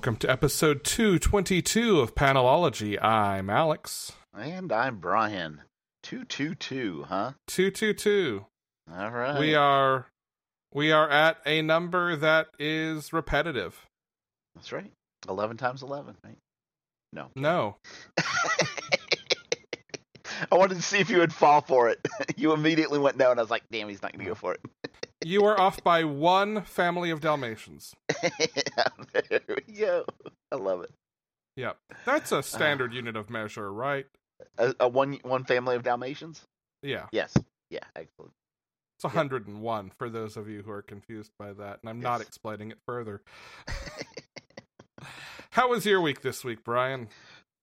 Welcome to episode 222 of Panelology. I'm Alex. And I'm Brian. 222, huh? 222. All right. We are we are at a number that is repetitive. That's right. 11 times 11, right? No. No. I wanted to see if you would fall for it. you immediately went no, and I was like, damn, he's not going to go for it. You are off by one family of Dalmatians. there we go. I love it. Yep. That's a standard unit of measure, right? A, a one one family of Dalmatians? Yeah. Yes. Yeah, excellent. It's 101 for those of you who are confused by that, and I'm not explaining it further. How was your week this week, Brian?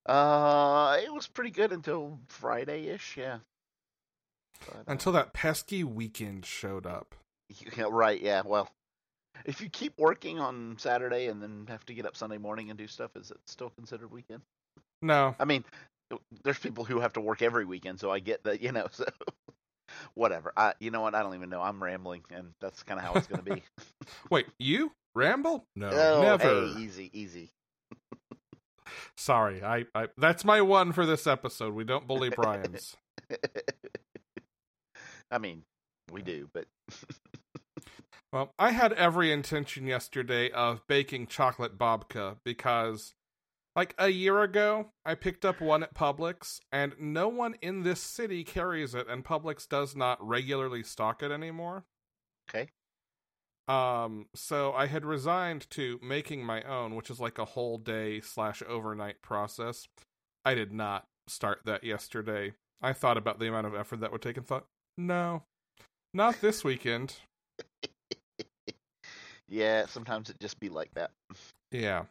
uh, it was pretty good until Friday-ish, yeah. But, uh, Until that pesky weekend showed up. Yeah, right, yeah. Well, if you keep working on Saturday and then have to get up Sunday morning and do stuff, is it still considered weekend? No. I mean, there's people who have to work every weekend, so I get that, you know, so whatever. I you know what? I don't even know. I'm rambling and that's kind of how it's going to be. Wait, you ramble? No, oh, never. Hey, easy, easy. Sorry, I, I that's my one for this episode. We don't bully Brian's. I mean, we do, but well, I had every intention yesterday of baking chocolate babka because like a year ago, I picked up one at Publix and no one in this city carries it and Publix does not regularly stock it anymore. okay. Um, so I had resigned to making my own, which is like a whole day slash overnight process. I did not start that yesterday. I thought about the amount of effort that would take and thought, no, not this weekend. Yeah, sometimes it just be like that. Yeah.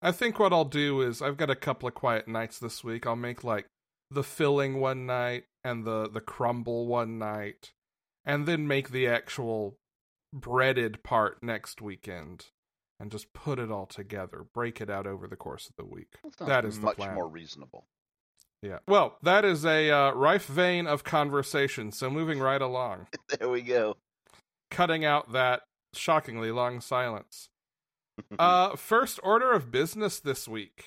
I think what I'll do is I've got a couple of quiet nights this week. I'll make like the filling one night and the the crumble one night and then make the actual breaded part next weekend and just put it all together, break it out over the course of the week. sounds That is much more reasonable. Yeah. Well, that is a uh, rife vein of conversation, so moving right along, There we go. cutting out that shockingly long silence. Uh, first order of business this week.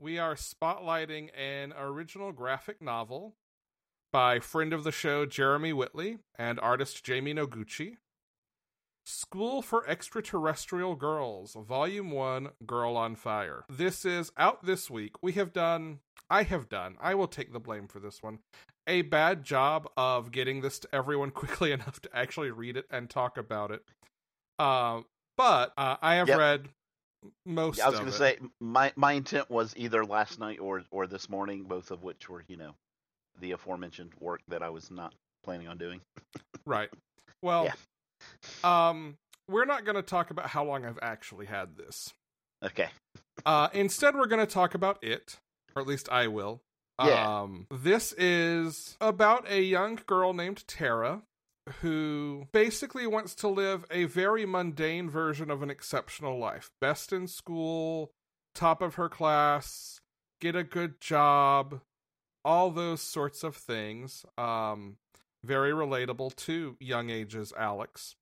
We are spotlighting an original graphic novel by friend of the show Jeremy Whitley and artist Jamie Noguchi. School for Extraterrestrial Girls, Volume 1, Girl on Fire. This is out this week. We have done, I have done, I will take the blame for this one, a bad job of getting this to everyone quickly enough to actually read it and talk about it. Uh, but uh, I have Yep. read most Yeah, I was going to say my my intent was either last night or or this morning, both of which were you know the aforementioned work that I was not planning on doing. Right. Well, Yeah. um, we're not going to talk about how long I've actually had this. Okay. Uh, instead, we're going to talk about it, or at least I will. Yeah. Um, this is about a young girl named Tara who basically wants to live a very mundane version of an exceptional life. Best in school, top of her class, get a good job, all those sorts of things. Um, very relatable to young ages Alex.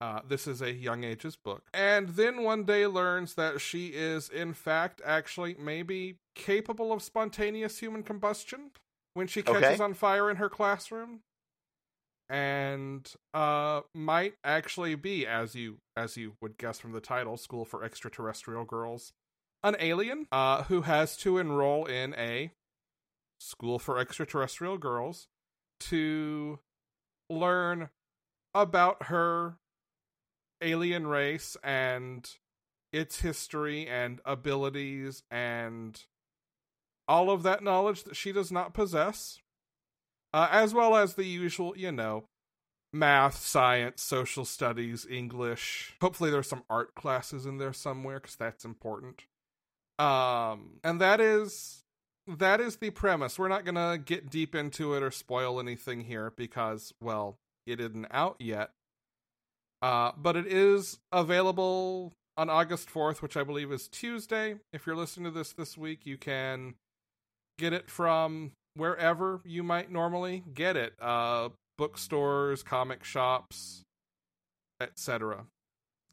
Uh, this is a young ages book. And then one day learns that she is, in fact, actually maybe capable of spontaneous human combustion when she catches Okay. on fire in her classroom. And uh might actually be, as you as you would guess from the title, School for Extraterrestrial Girls, an alien uh who has to enroll in a school for extraterrestrial girls to learn about her alien race and its history and abilities and all of that knowledge that she does not possess, uh, as well as the usual, you know, math, science, social studies, English. Hopefully, there's some art classes in there somewhere because that's important. Um, and that is that is the premise. We're not gonna get deep into it or spoil anything here because, well, it isn't out yet. Uh, but it is available on August 4th, which I believe is Tuesday. If you're listening to this this week, you can get it from wherever you might normally get it uh, bookstores, comic shops, etc.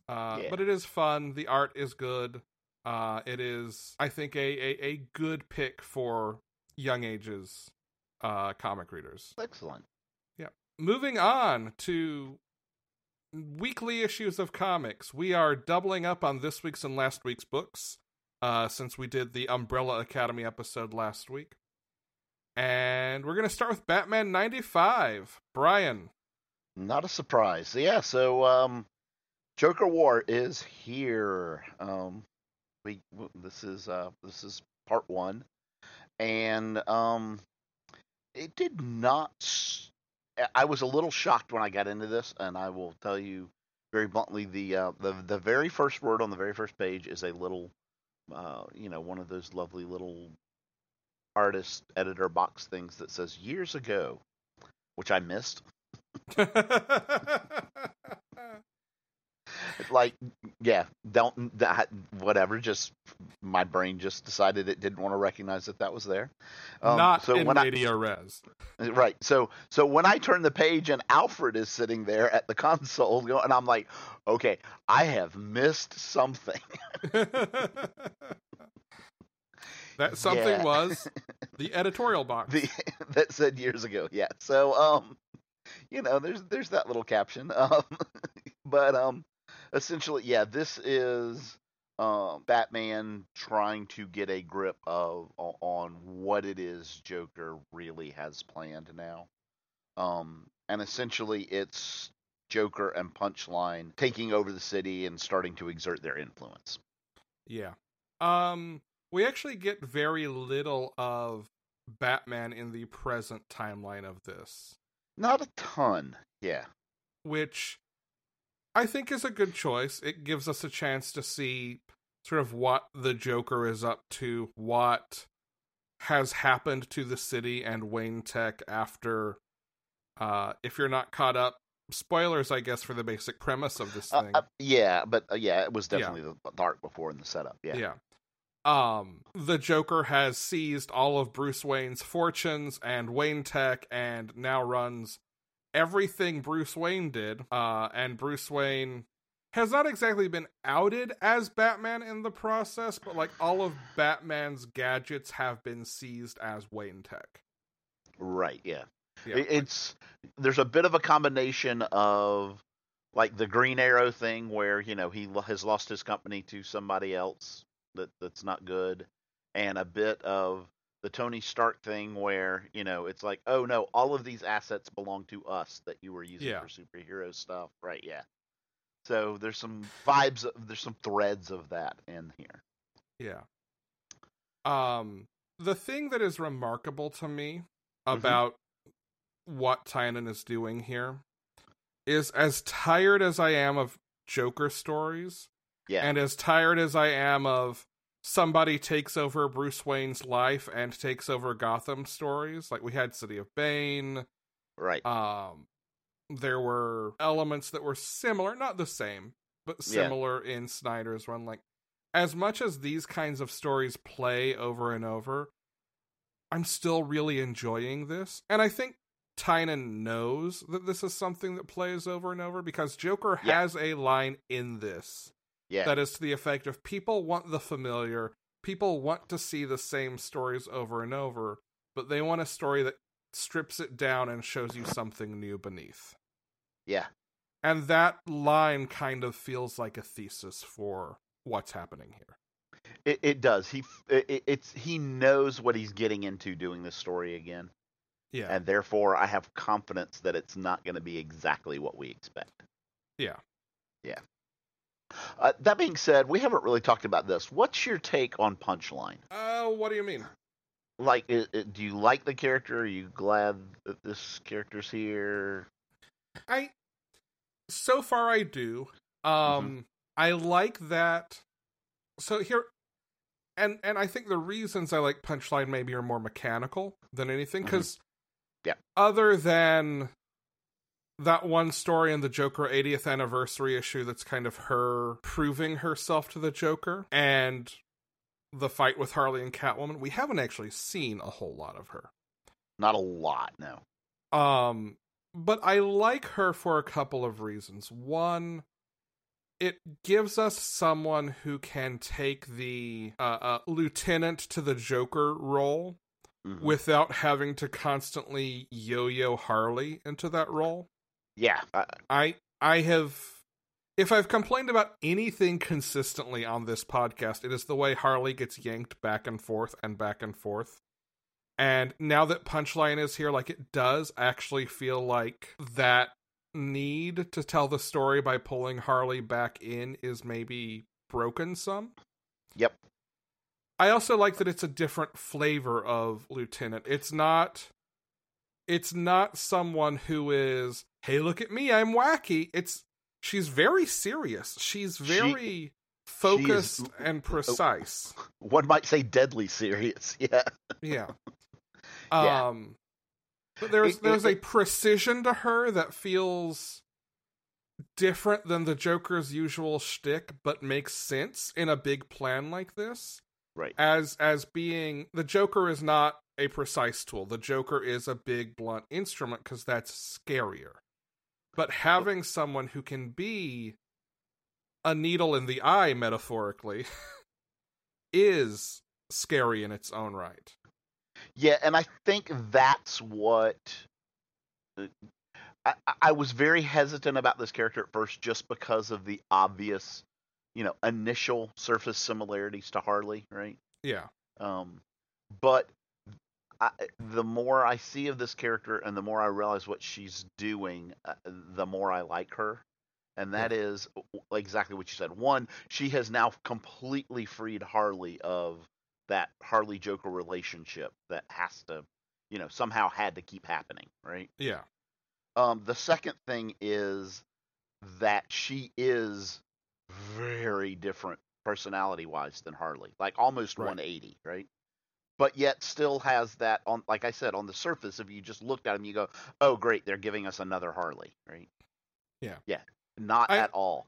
Uh, Yeah. But it is fun. The art is good. Uh, it is, I think, a, a, a good pick for young ages uh, comic readers. Excellent. Yeah. Moving on to weekly issues of comics. We are doubling up on this week's and last week's books uh, since we did the Umbrella Academy episode last week. And we're going to start with Batman 95. Brian. Not a surprise. Yeah, so um Joker War is here. Um we this is uh this is part 1 and um it did not I- was a little shocked when I got into this and I will tell you very bluntly the uh the the very first word on the very first page is a little uh you know one of those lovely little artist editor box things that says years ago which I missed like yeah don't that whatever just my brain just decided it didn't want to recognize that that was there Um, Not so in when I, res. right so so when i turn the page and alfred is sitting there at the console and i'm like okay i have missed something that something Yeah. was the editorial box. the, that said years ago yeah so um you know there's there's that little caption um but um essentially yeah this is um batman trying to get a grip of on what it is joker really has planned now. Um and essentially it's joker and punchline taking over the city and starting to exert their influence. Yeah. Um we actually get very little of Batman in the present timeline of this, not a ton yeah. Which I think is a good choice. It gives us a chance to see sort of what the Joker is up to, what has happened to the city and Wayne Tech after uh if you're not caught up spoilers I guess for the basic premise of this Uh, thing. uh, yeah but uh, yeah it was Yeah. definitely the dark before in the setup yeah Yeah. Um, the Joker has seized all of Bruce Wayne's fortunes and Wayne Tech and now runs everything Bruce Wayne did. Uh, and Bruce Wayne has not exactly been outed as Batman in the process, but like all of Batman's gadgets have been seized as Wayne Tech. Right. Yeah. Yeah. It's there's a bit of a combination of like the Green Arrow thing where you know he has lost his company to somebody else that that's not good, and a bit of the Tony Stark thing where you know it's like oh no all of these assets belong to us that you were using Yeah. for superhero stuff. Right. Yeah. So there's some vibes. of- There's some threads of that in here. Yeah. Um the thing that is remarkable to me Mhm. about what Tynion is doing here is as tired as I am of Joker stories Yeah. and as tired as I am of somebody takes over Bruce Wayne's life and takes over Gotham stories like we had City of Bane right. um there were elements that were similar not the same but Yeah. similar in snyder's run like as much as these kinds of stories play over and over i'm still really enjoying this and i think Tynion knows that this is something that plays over and over because joker Yeah. has a line in this yeah. that is to the effect of people want the familiar people want to see the same stories over and over but they want a story that strips it down and shows you something new beneath yeah. and that line kind of feels like a thesis for what's happening here It, it does. He it, it's he knows what he's getting into doing this story again, yeah and therefore I have confidence that it's not going to be exactly what we expect. Yeah. Yeah Uh, that being said, we haven't really talked about this. What's your take on Punchline? uh what do you mean like, i i do you like the character? Are you glad that this character's here? I so far I do. Um I like that so here and and I think the reasons I like Punchline maybe are more mechanical than anything Mhm. cuz Yeah. other than that one story in the Joker 80th anniversary issue that's kind of her proving herself to the Joker and the fight with Harley and Catwoman, we haven't actually seen a whole lot of her. Not a lot, no. Um, but I like her for a couple of reasons. One, it gives us someone who can take the uh, uh, lieutenant to the Joker role Mhm. without having to constantly yo-yo Harley into that role. Yeah, I, I have if I've complained about anything consistently on this podcast, it is the way Harley gets yanked back and forth and back and forth. And now that Punchline is here, like it does actually feel like that need to tell the story by pulling Harley back in is maybe broken some. Yep. I also like that it's a different flavor of Lieutenant. It's not it's not someone who is, "Hey, look at me, I'm wacky." It's she's very serious. She's very focused and precise. one might say deadly serious. Yeah, Yeah. Yeah. Um but there's It- it- there's a it- precision to her that feels different than the Joker's usual shtick, but makes sense in a big plan like this. right. As as being the Joker is not a precise tool. The Joker is a big blunt instrument because that's scarier. But having someone who can be a needle in the eye, metaphorically, is scary in its own right. Yeah, and I think that's what uh, I, I- I was very hesitant about this character at first, just because of the obvious, you know, initial surface similarities to Harley, right? Yeah. Um, but I, the more I see of this character and the more I realize what she's doing, uh, the more I like her. And that is w- exactly what you said. One, she has now completely freed Harley of that Harley Joker relationship that has to, you know, somehow had to keep happening, right? Yeah. Um, the second thing is that she is very different personality wise than Harley, like almost Right. 180, right? But yet still has that on, like I said, on the surface. If you just looked at him, you go, "Oh, great, they're giving us another Harley," right? Yeah. yeah, not I- at all.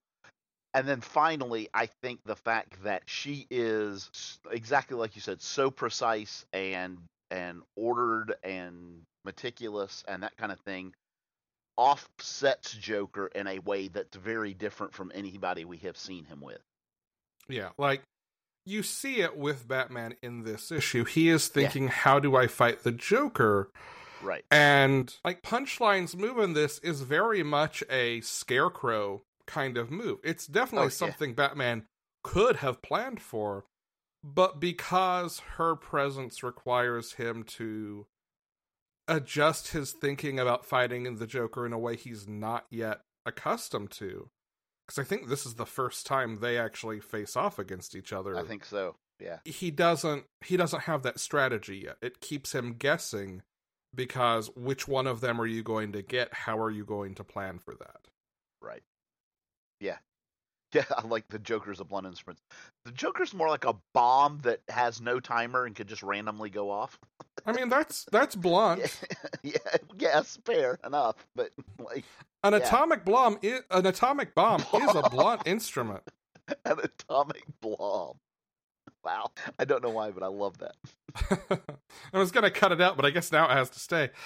And then finally, I think the fact that she is exactly like you said, so precise and and ordered and meticulous and that kind of thing offsets Joker in a way that's very different from anybody we have seen him with. Yeah. Like you see it with Batman in this issue. He is thinking, how do I fight the Joker? Right. And like Punchline's move in this is very much a scarecrow kind of move. It's definitely Oh, yeah. something Batman could have planned for, but because her presence requires him to adjust his thinking about fighting the Joker in a way he's not yet accustomed to. Because I think this is the first time they actually face off against each other I think so. Yeah. he doesn't he doesn't have that strategy yet. It keeps him guessing because which one of them are you going to get? How are you going to plan for that? Right. Yeah. Yeah, I like the Joker's a blunt instrument. The Joker's more like a bomb that has no timer and could just randomly go off. I mean that's that's blunt. Yeah, yeah, yes, fair enough, but like An Yeah. atomic bomb is an atomic bomb is a blunt instrument. an atomic bomb. Wow, I don't know why, but I love that. I was gonna cut it out, but I guess now it has to stay.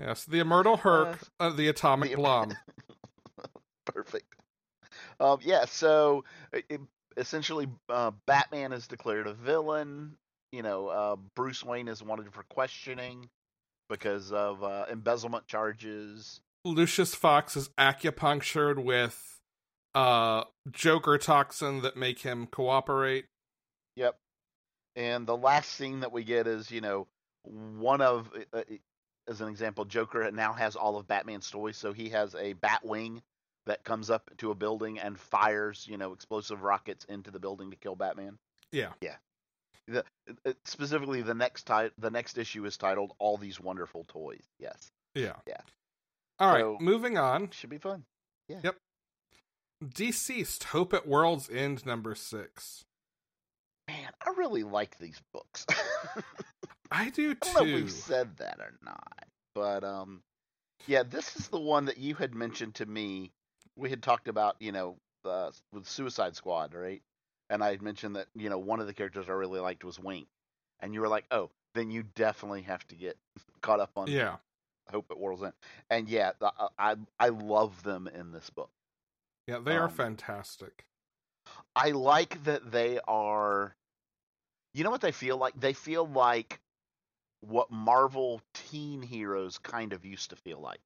Yes, the Immortal Herc, uh, the atomic the- bomb. Perfect. Um, yeah, so it, it- essentially, uh, Batman is declared a villain. You know, uh, Bruce Wayne is wanted for questioning because of uh, embezzlement charges. Lucius Fox is acupunctured with uh Joker toxin that make him cooperate. Yep. And the last scene that we get is, you know, one of, uh, uh, as an example, Joker now has all of Batman's toys. So he has a Batwing that comes up to a building and fires, you know, explosive rockets into the building to kill Batman. Yeah. Yeah. The uh, specifically the next ti- the next issue is titled "All These Wonderful Toys." Yes, Yeah. Yeah. All right, So- moving on. should be fun. Yeah. Yep. DCeased Hope at World's End number six. Man, I really like these books. I do too. I don't know if we've said that or not, but um, yeah, this is the one that you had mentioned to me. We had talked about, you know, uh, with Suicide Squad, right? And I had mentioned that you know one of the characters I really liked was Wink, and you were like, "Oh, then you definitely have to get caught up on Yeah. I Hope at World's End, And yeah, the- uh, I I love them in this book. Yeah, they are Um, fantastic. I like that they are. You know what they feel like? They feel like what Marvel teen heroes kind of used to feel like.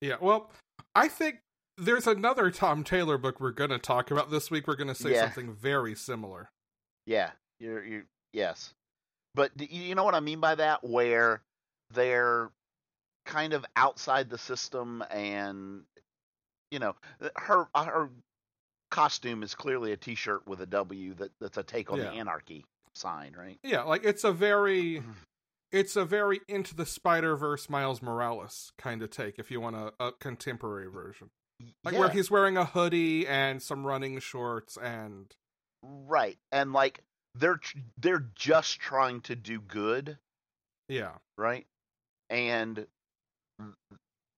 Yeah, well, I think there's another Tom Taylor book we're going to talk about this week. We're going to say Yeah. something very similar. Yeah, you're you yes, but you you know what I mean by that? Where they're kind of outside the system, and you know uh, her uh, her costume is clearly a T-shirt with a W that that's a take on Yeah. the anarchy sign, right? Yeah, like it's a very it's a very into the Spider-Verse Miles Morales kind of take if you want a, a contemporary version. Like yeah, where he's wearing a hoodie and some running shorts and right, and like they're they're just trying to do good, yeah. right? And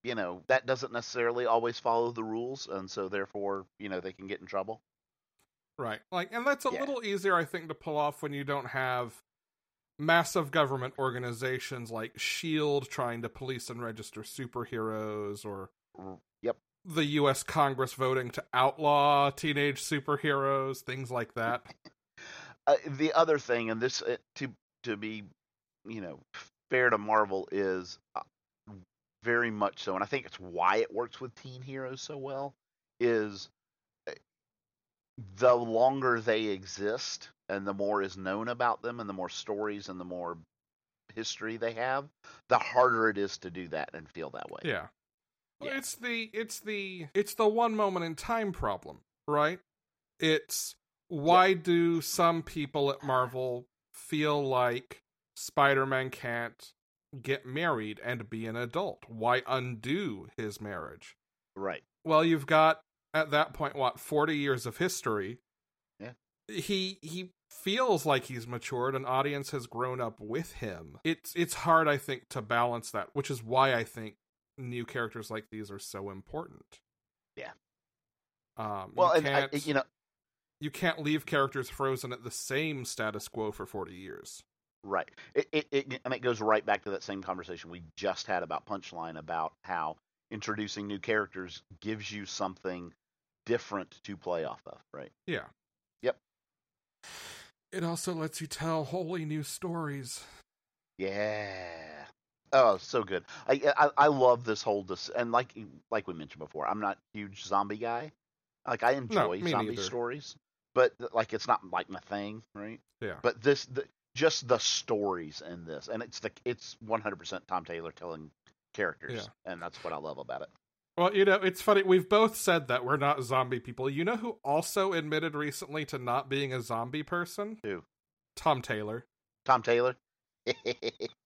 you know that doesn't necessarily always follow the rules, and so therefore, you know, they can get in trouble. Right. Like and that's a Yeah. little easier I think to pull off when you don't have massive government organizations like Shield trying to police and register superheroes or. The US Congress voting to outlaw teenage superheroes, things like that. Uh, the other thing, and this uh, to to be, you know, fair to Marvel is uh, very much so, and I think it's why it works with teen heroes so well. Is uh, the longer they exist, and the more is known about them, and the more stories and the more history they have, the harder it is to do that and feel that way. Yeah. Yeah. It's the it's the it's the one moment in time problem, right? It's why do some people at Marvel feel like Spider-Man can't get married and be an adult? Why undo his marriage? Right. Well, you've got at that point what 40 years of history. Yeah. He he feels like he's matured an audience has grown up with him. It's it's hard I think to balance that, which is why I think new characters like these are so important. Yeah. Um Well, you and I, you know, you can't leave characters frozen at the same status quo for 40 years. Right. It, it, it and it goes right back to that same conversation we just had about Punchline about how introducing new characters gives you something different to play off of, right? Yeah. Yep. It also lets you tell wholly new stories. Yeah. Oh, so good. I I, I love this whole dis- and like like we mentioned before, I'm not a huge zombie guy. Like I enjoy me zombie neither. stories, but like it's not like my thing, right? Yeah. But this the, just the stories in this, and it's the it's 100% Tom Taylor telling characters, and that's what I love about it. Well, you know, it's funny. We've both said that we're not zombie people. You know who also admitted recently to not being a zombie person? Who? Tom Taylor. Tom Taylor.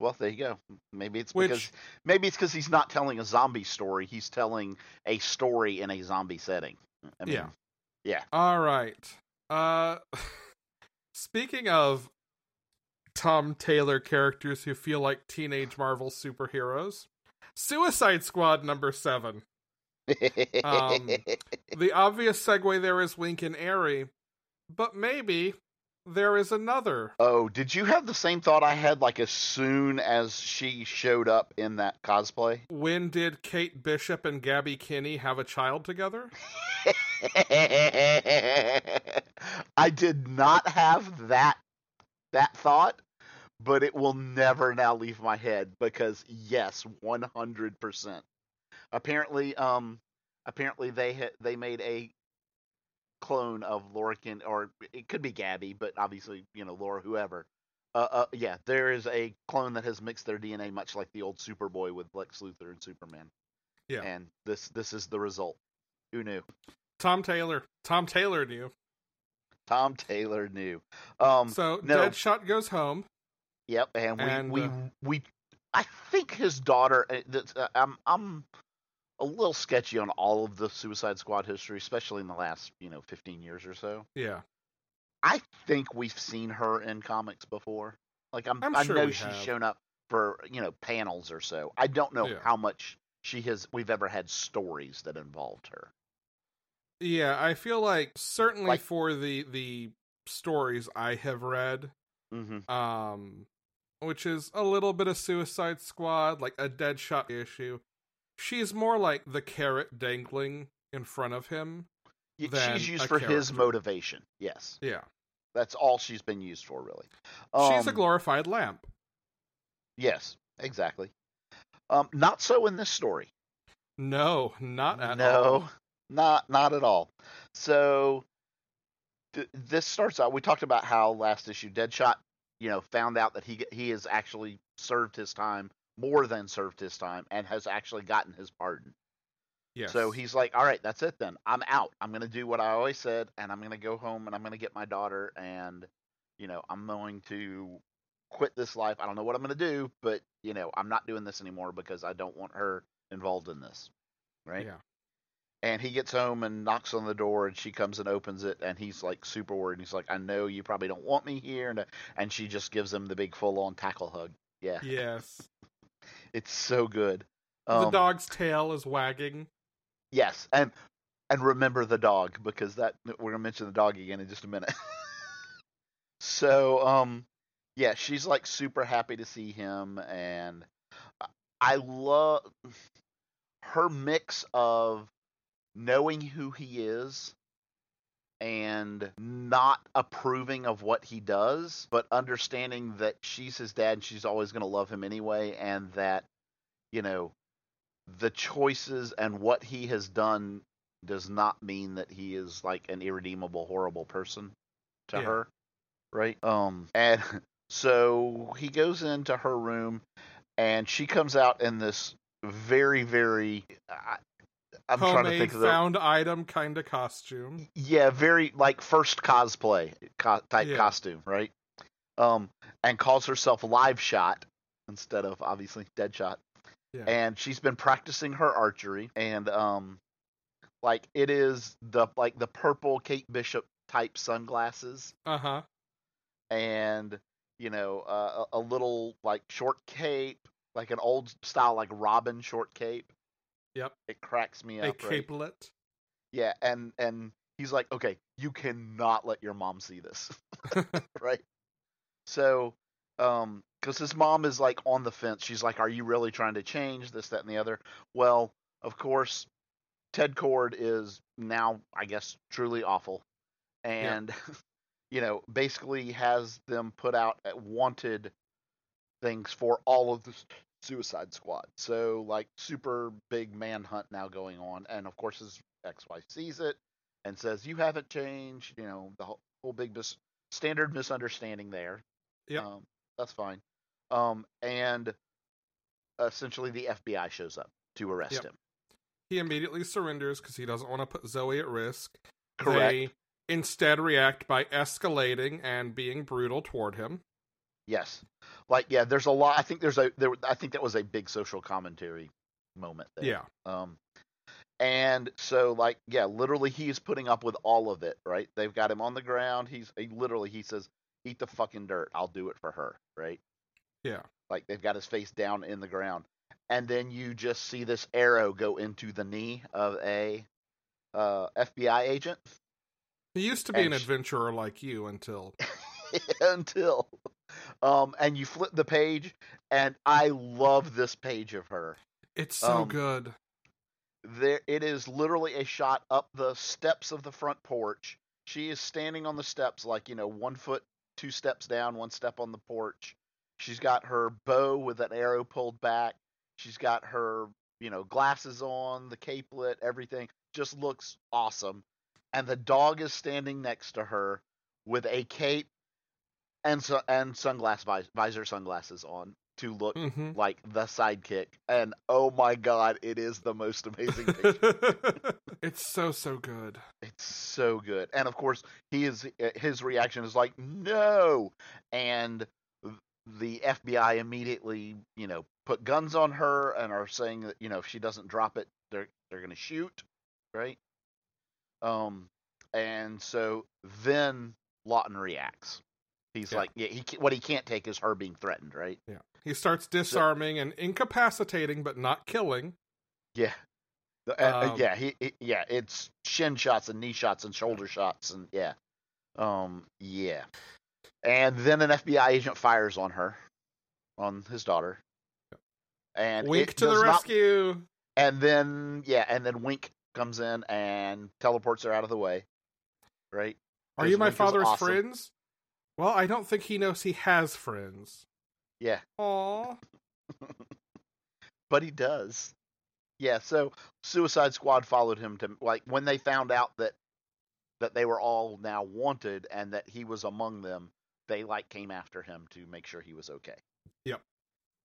well, there you go. Maybe it's Which- because maybe it's because he's not telling a zombie story. He's telling a story in a zombie setting. I mean, Yeah. yeah. All right. Uh speaking of Tom Taylor characters who feel like teenage Marvel superheroes, Suicide Squad number 7. Um, The obvious segue there is Wink and Aerie, but maybe there is another. oh, did you have the same thought I had? Like as soon as she showed up in that cosplay. When did Kate Bishop and Gabby Kinney have a child together? I did not have that that thought, but it will never now leave my head because yes, one hundred percent. Apparently, um, apparently they ha- they made a clone of Kin, or it could be Gabby, but obviously you know Laura, whoever. Uh, uh, yeah, there is a clone that has mixed their DNA, much like the old Superboy with Lex Luthor and Superman. Yeah. and this this is the result. Who knew? Tom Taylor. Tom Taylor knew. Tom Taylor knew. Um, so no. Deadshot goes home. Yep, and we And, we uh, we I think his daughter. uh, that's, uh, I'm I'm a little sketchy on all of the Suicide Squad history, especially in the last you know 15 years or so. Yeah. I think we've seen her in comics before. Like I'm, I'm I sure know she's have. shown up for you know panels or so. I don't know Yeah. how much she has. We've ever had stories that involved her. Yeah, I feel like certainly Like- for the the stories I have read, Mm-hmm. um which is a little bit of Suicide Squad, like a Deadshot issue. She's more like the carrot dangling in front of him. She's used for his motivation. Yes, Yeah. that's all she's been used for, really. She's a Um, glorified lamp. Yes, exactly. Um, not so in this story. No, not at no, all. No, not not at all. So th- this starts out. We talked about how last issue Deadshot, you know, found out that he he has actually served his time, more than served his time, and has actually gotten his pardon. Yes. So he's like, "All right, that's it then. I'm out. I'm gonna do what I always said, and I'm gonna go home and I'm gonna get my daughter, and you know, I'm going to quit this life. I don't know what I'm gonna do, but you know, I'm not doing this anymore because I don't want her involved in this." Right? Yeah. And he gets home and knocks on the door, and she comes and opens it, and he's like super worried. And he's like, "I know you probably don't want me here," and uh, and she just gives him the big full-on tackle hug. Yeah, Yes. It's so good. the Um, dog's tail is wagging. Yes, and and remember the dog because that we're gonna mention the dog again in just a minute. so um, yeah, she's like super happy to see him, and I love her mix of knowing who he is and not approving of what he does, but understanding that she's his dad and she's always going to love him anyway, and that, you know, the choices and what he has done does not mean that he is like an irredeemable, horrible person to Yeah. her, right? Um, and so he goes into her room, and she comes out in this very, very. I'm trying to Homemade think of the found item kind of costume. yeah, very like first cosplay co- type Yeah. costume, right? Um, and calls herself Live Shot instead of obviously Deadshot. Yeah. And she's been practicing her archery, and um, like it is the like the purple Kate Bishop type sunglasses, Uh huh. and you know uh, a a little like short cape, like an old style like Robin short cape. Yep. It cracks me A up. right? capelet. Yeah, and and he's like, okay, you cannot let your mom see this, right? So, um, because his mom is like on the fence. She's like, are you really trying to change this, that, and the other? Well, of course, Ted Kord is now, I guess, truly awful, and you know, basically has them put out wanted things for all of the Suicide Squad. So, like, super big manhunt now going on, and of course, his ex-wife sees it and says, "You haven't changed." You know, the whole, whole big mis- standard misunderstanding there. Yeah, Um, that's fine. Um, and essentially, the FBI shows up to arrest Yep. him. He immediately surrenders because he doesn't want to put Zoe at risk. Correct. They instead react by escalating and being brutal toward him. Yes. Like, yeah, there's a lot. I think there's a there. I think that was a big social commentary moment there. Yeah. Um, and so like yeah, literally he is putting up with all of it, right? They've got him on the ground. He's he literally he says, "Eat the fucking dirt. I'll do it for her." Right? Yeah. Like they've got his face down in the ground, and then you just see this arrow go into the knee of a uh, FBI agent He used to be And an adventurer like you until until um and you flip the page and I love this page of her. it's so Um, good. there it is literally a shot up the steps of the front porch. She is standing on the steps like you know one foot two steps down one step on the porch. She's got her bow with an arrow pulled back. She's got her you know glasses on the capelet everything. Just looks awesome. And the dog is standing next to her with a cape and so and sunglass vis- visor sunglasses on to look Mhm. like the sidekick, and oh my god, it is the most amazing picture. it's so so good. It's so good, and of course, he is his reaction is like no, and the FBI immediately, you know, put guns on her and are saying that you know if she doesn't drop it, they're they're gonna shoot, right? Um, and so then Lawton reacts. He's Yeah. like, yeah, he what he can't take is her being threatened, right? Yeah. He starts disarming and incapacitating but not killing. Yeah. Uh, uh, Um, yeah, he, he yeah, it's shin shots and knee shots and shoulder shots and yeah. Um yeah. And then an FBI agent fires on her on his daughter. And Wink to the does not- rescue. and then yeah, and then Wink comes in and teleports her out of the way. Right? Are you my father's awesome. friends? Well, I don't think he knows he has friends. Yeah. Aw. But he does. Yeah, so Suicide Squad followed him to like when they found out that that they were all now wanted and that he was among them, they like came after him to make sure he was okay. Yep.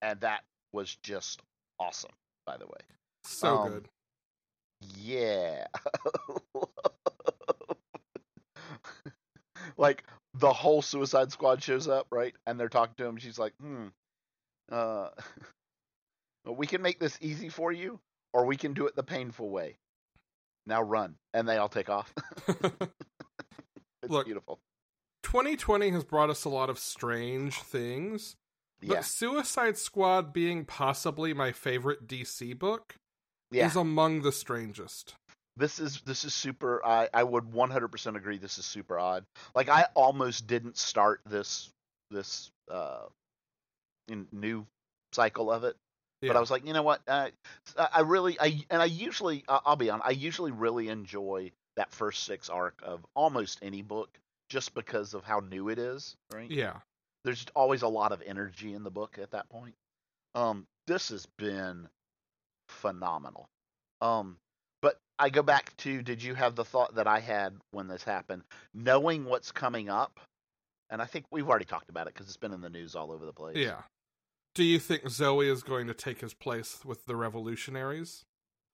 And that was just awesome, by the way. So Um, good. Yeah. like the whole Suicide Squad shows up, right? And they're talking to him. She's like, "Hmm, uh, we can make this easy for you, or we can do it the painful way. Now run." And they all take off. it's Look, beautiful. 2020 has brought us a lot of strange things, but Yeah, Suicide Squad being possibly my favorite DC book yeah. is among the strangest. This is this is super I, I would 100% agree this is super odd like i almost didn't start this this uh in new cycle of it but i was like you know what uh, I- i really i and i usually I- i'll be honest i usually really enjoy that first six arc of almost any book just because of how new it is right Yeah. there's always a lot of energy in the book at that point. Um, this has been phenomenal. Um, I go back to did you have the thought that I had when this happened, knowing what's coming up? And I think we've already talked about it because it's been in the news all over the place. Yeah. Do you think Zoe is going to take his place with the revolutionaries?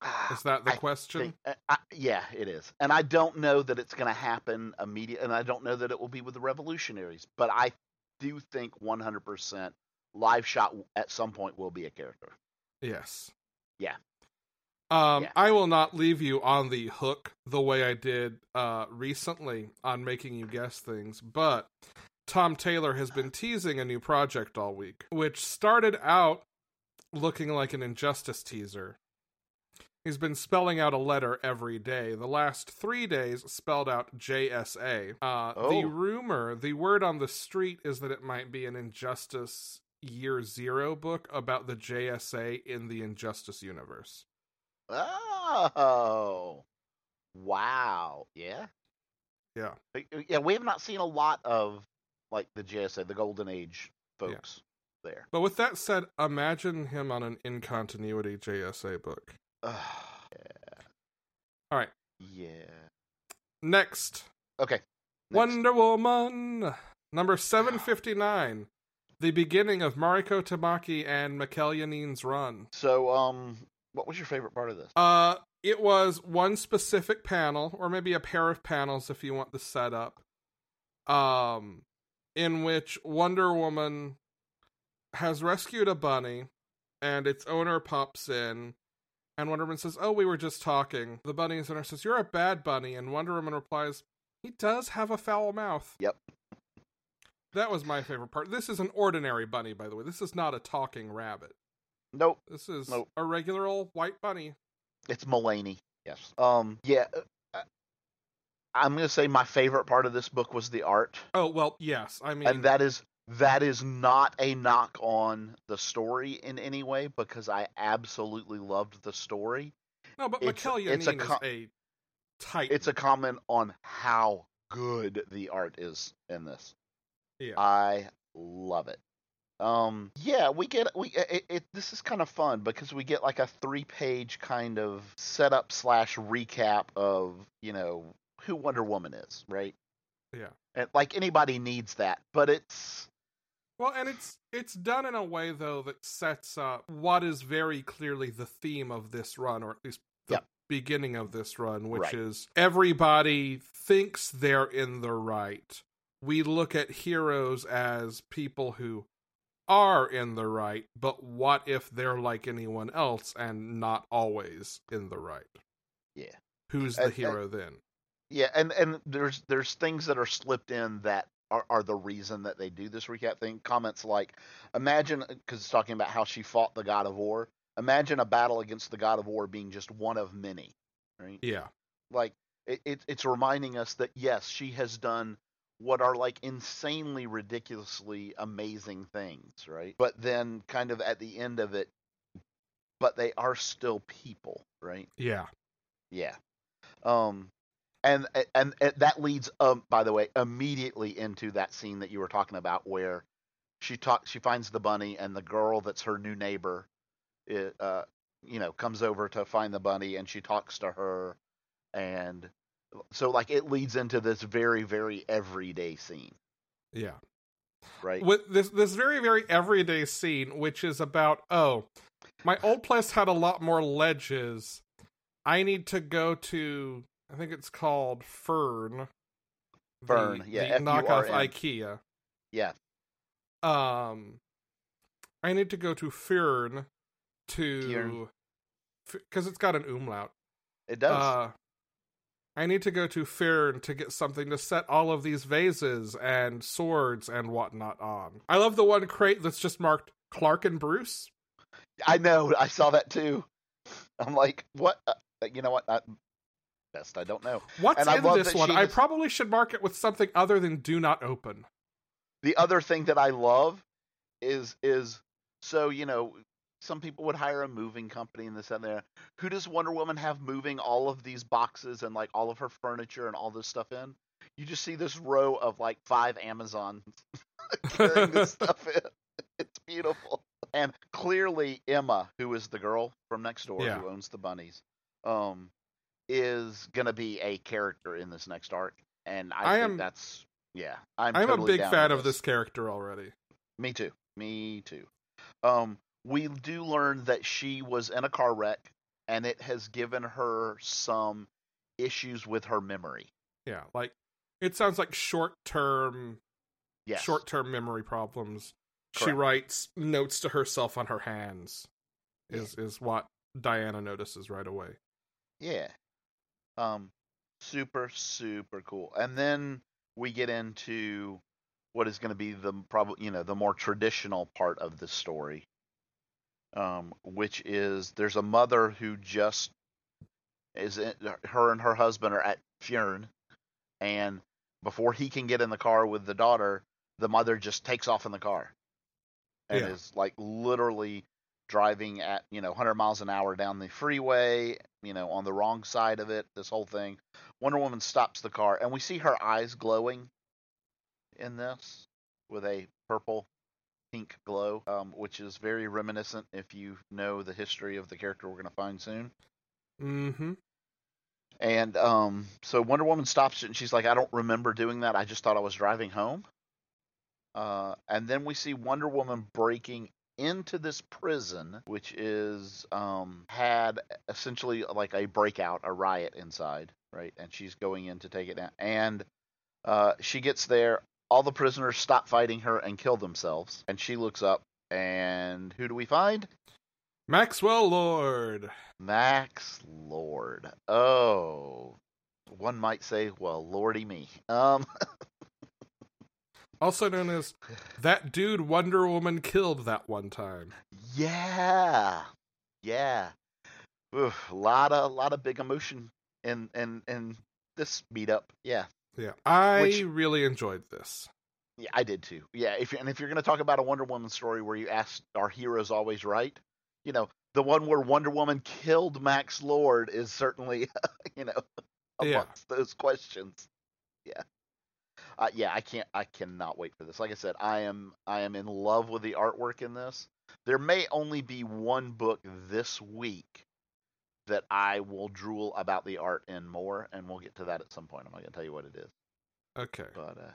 Ah, Is that the I question? think- uh, I, yeah, it is. And I don't know that it's going to happen immediately, and I don't know that it will be with the revolutionaries. But I do think 100% Live Shot at some point will be a character. Yes. Yeah. Um, Yeah. I will not leave you on the hook the way I did uh, recently on making you guess things, but Tom Taylor has been teasing a new project all week, which started out looking like an injustice teaser. He's been spelling out a letter every day. The last three days spelled out JSA. Uh, The Oh. rumor, the word on the street is that it might be an Injustice Year Zero book about the JSA in the Injustice universe. Oh, wow. Yeah. Yeah. Uh, Yeah, we have not seen a lot of like the JSA, the Golden Age folks there. But with that said, imagine him on an in continuity JSA book. Ugh, All right. yeah. Next, Okay. next. Wonder Woman, number 759. The beginning of Mariko Tamaki and Mikel Janín's run. So, um, what was your favorite part of this? Uh, it was one specific panel, or maybe a pair of panels if you want the setup, um, in which Wonder Woman has rescued a bunny, and its owner pops in, and Wonder Woman says, "Oh, we were just talking." The bunny's owner says, "You're a bad bunny," and Wonder Woman replies, "He does have a foul mouth." Yep. That was my favorite part. This is an ordinary bunny, by the way. This is not a talking rabbit. Nope. This is Nope. a regular old white bunny. It's Mulaney. Yes. Um, yeah. uh, I'm going to say my favorite part of this book was the art. Oh well, yes. I mean, and that is that is not a knock on the story in any way because I absolutely loved the story. no, but it's- Mikel it's a Janín is a tight. It's a comment on how good the art is in this. yeah. I love it. Um, yeah, we get we it, it this is kind of fun because we get like a three page kind of setup slash recap of you know who Wonder Woman is, right? Yeah. And like anybody needs that, but it's Well, and it's it's done in a way though that sets up what is very clearly the theme of this run, or at least the Yep. beginning of this run, which Right. is everybody thinks they're in the right. We look at heroes as people who are in the right, but what if they're like anyone else and not always in the right? Yeah. Who's the And- and- hero then? Yeah, and and there's there's things that are slipped in that are, are the reason that they do this recap thing. Comments like, imagine because it's talking about how she fought the god of war. Imagine a battle against the god of war being just one of many, right? Yeah. Like it, it it's reminding us that yes, she has done what are like insanely ridiculously amazing things, right? But then kind of at the end of it, but they are still people, right? Yeah. Yeah. Um and and, and that leads um by the way immediately into that scene that you were talking about where she talks she finds the bunny and the girl that's her new neighbor it, uh you know comes over to find the bunny and she talks to her and so like it leads into this very very everyday scene. Yeah. right? With this this very very everyday scene which is about oh my old place had a lot more ledges. I need to go to i think it's called fern Fern, the, yeah, the knockoff ikea. Yeah. Um i need to go to fern to because it's got an umlaut. It does. Uh I need to go to Fern to get something to set all of these vases and swords and whatnot on. I love the one crate that's just marked Clark and Bruce. i know i saw that too i'm like what uh, you know what I, best i don't know What's And I in love this one? she I probably should mark it with something other than "Do not open." the other thing that I love is is so you know some people would hire a moving company and this and that. Who does Wonder Woman have moving all of these boxes and like all of her furniture and all this stuff in? You just see this row of like five Amazons carrying this stuff in. It's beautiful. And clearly Emma, who is the girl from next door Yeah. who owns the bunnies, um, is gonna be a character in this next arc. And I, I think am- that's yeah. I'm, I'm totally a big fan of this character already. me too. Me too. Um, we do learn that she was in a car wreck, and it has given her some issues with her memory. Yeah, like it sounds like short term, Yes. short term memory problems. She writes notes to herself on her hands. Is is what Diana notices right away. Yeah. Um, super super cool. And then we get into what is going to be the probably you know the more traditional part of the story. Um, which is there's a mother who just is in, her and her husband are at Fjern, and before he can get in the car with the daughter, the mother just takes off in the car, and Yeah. is like literally driving at you know 100 miles an hour down the freeway, you know on the wrong side of it. This whole thing. Wonder Woman stops the car, and we see her eyes glowing in this with a purple pink glow, um, which is very reminiscent if you know the history of the character we're going to find soon. Mm-hmm. And um, so Wonder Woman stops it, and she's like, "I don't remember doing that. I just thought I was driving home." Uh, and then we see Wonder Woman breaking into this prison, which is um, had essentially like a breakout, a riot inside, right? And she's going in to take it down. And uh, she gets there. All the prisoners stop fighting her and kill themselves. And she looks up, and who do we find? Maxwell Lord. Max Lord. Oh, one might say, well, lordy me. Um, Also known as that dude Wonder Woman killed that one time. yeah, yeah. Oof, a lot of, lot of big emotion in, in, in this meetup. Yeah, Yeah. I Which- really enjoyed this. yeah, I did too. Yeah, if you, and if you're going to talk about a Wonder Woman story where you ask, "Are heroes always right?" You know, the one where Wonder Woman killed Max Lord is certainly, you know, Yeah. amongst those questions. Yeah. Uh, yeah, I can't. I cannot wait for this. Like I said, I am. I am in love with the artwork in this. There may only be one book this week that I will drool about the art in more, and we'll get to that at some point. I'm not gonna tell you what it is, Okay. but uh,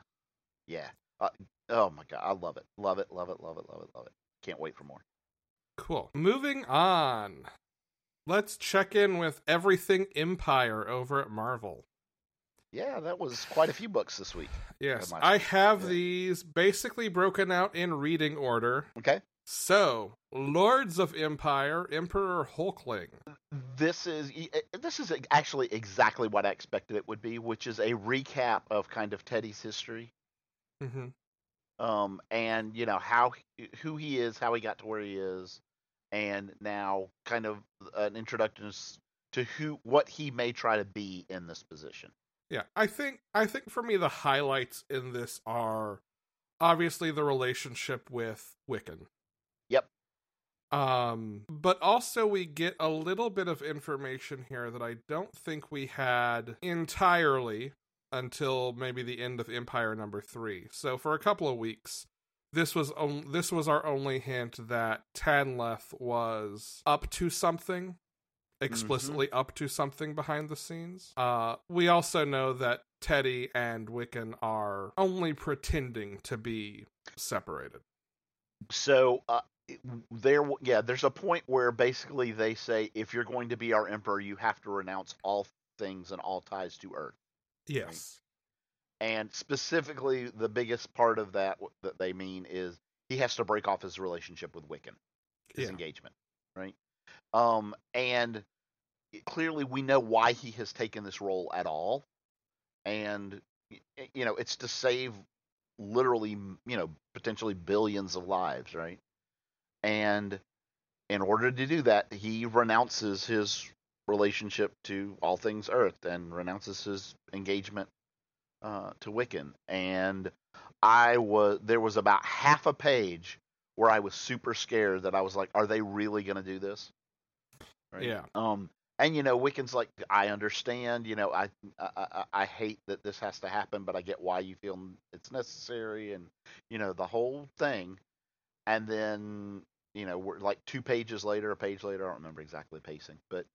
yeah, uh, Oh my god, I love it, love it, love it, love it, love it, love it. Can't wait for more. Cool. Moving on. Let's check in with everything Empyre over at Marvel. Yeah, that was quite a few books this week. Yes, I have Yeah. these basically broken out in reading order. Okay, So, Lords of Empyre, Emperor Hulkling. this is this is actually exactly what I expected it would be, which is a recap of kind of Teddy's history, hmm um, and you know how who he is, how he got to where he is, and now kind of an introduction to who what he may try to be in this position. Yeah, I think I think for me the highlights in this are obviously the relationship with Wiccan. Um, but also we get a little bit of information here that I don't think we had entirely until maybe the end of Empyre number 3. So for a couple of weeks this was on, this was our only hint that Tanalth was up to something explicitly up to something behind the scenes. Uh, we also know that Teddy and Wiccan are only pretending to be separated. So uh, there, yeah, there's a point where basically they say if you're going to be our emperor, you have to renounce all things and all ties to Earth. Yes. And specifically, the biggest part of that that they mean is he has to break off his relationship with Wiccan, his Yeah. engagement, right? Um, and clearly, we know why he has taken this role at all, and you know, it's to save literally, you know, potentially billions of lives, right? And in order to do that, he renounces his relationship to all things Earth and renounces his engagement uh, to Wiccan. And I was there was about half a page where I was super scared that I was like, are they really going to do this? Yeah. Um, and you know, Wiccan's like, I understand. You know, I I I hate that this has to happen, but I get why you feel it's necessary, and you know the whole thing. And then you know, we're like two pages later, a page later, I don't remember exactly pacing, but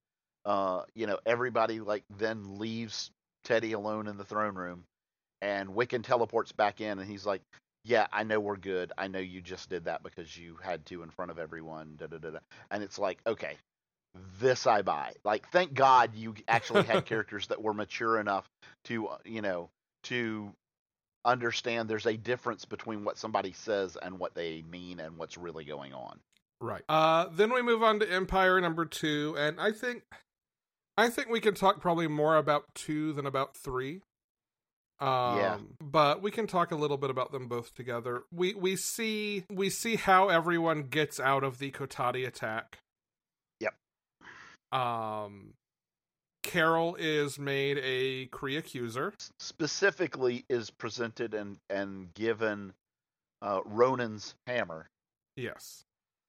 uh, you know, everybody like then leaves Teddy alone in the throne room, and Wiccan teleports back in, and he's like, "Yeah, I know we're good. I know you just did that because you had to in front of everyone." Da da da da. And it's like, okay, this I buy. Like, thank God you actually had characters that were mature enough to, uh, you know, to understand there's a difference between what somebody says and what they mean and what's really going on. Right. Uh then we move on to Empyre number 2 and I think I think we can talk probably more about 2 than about 3. Um Yeah. but we can talk a little bit about them both together. We we see we see how everyone gets out of the Kotati attack. Yep. Um Carol is made a Kree accuser. Specifically, is presented and and given uh, Ronan's hammer. Yes.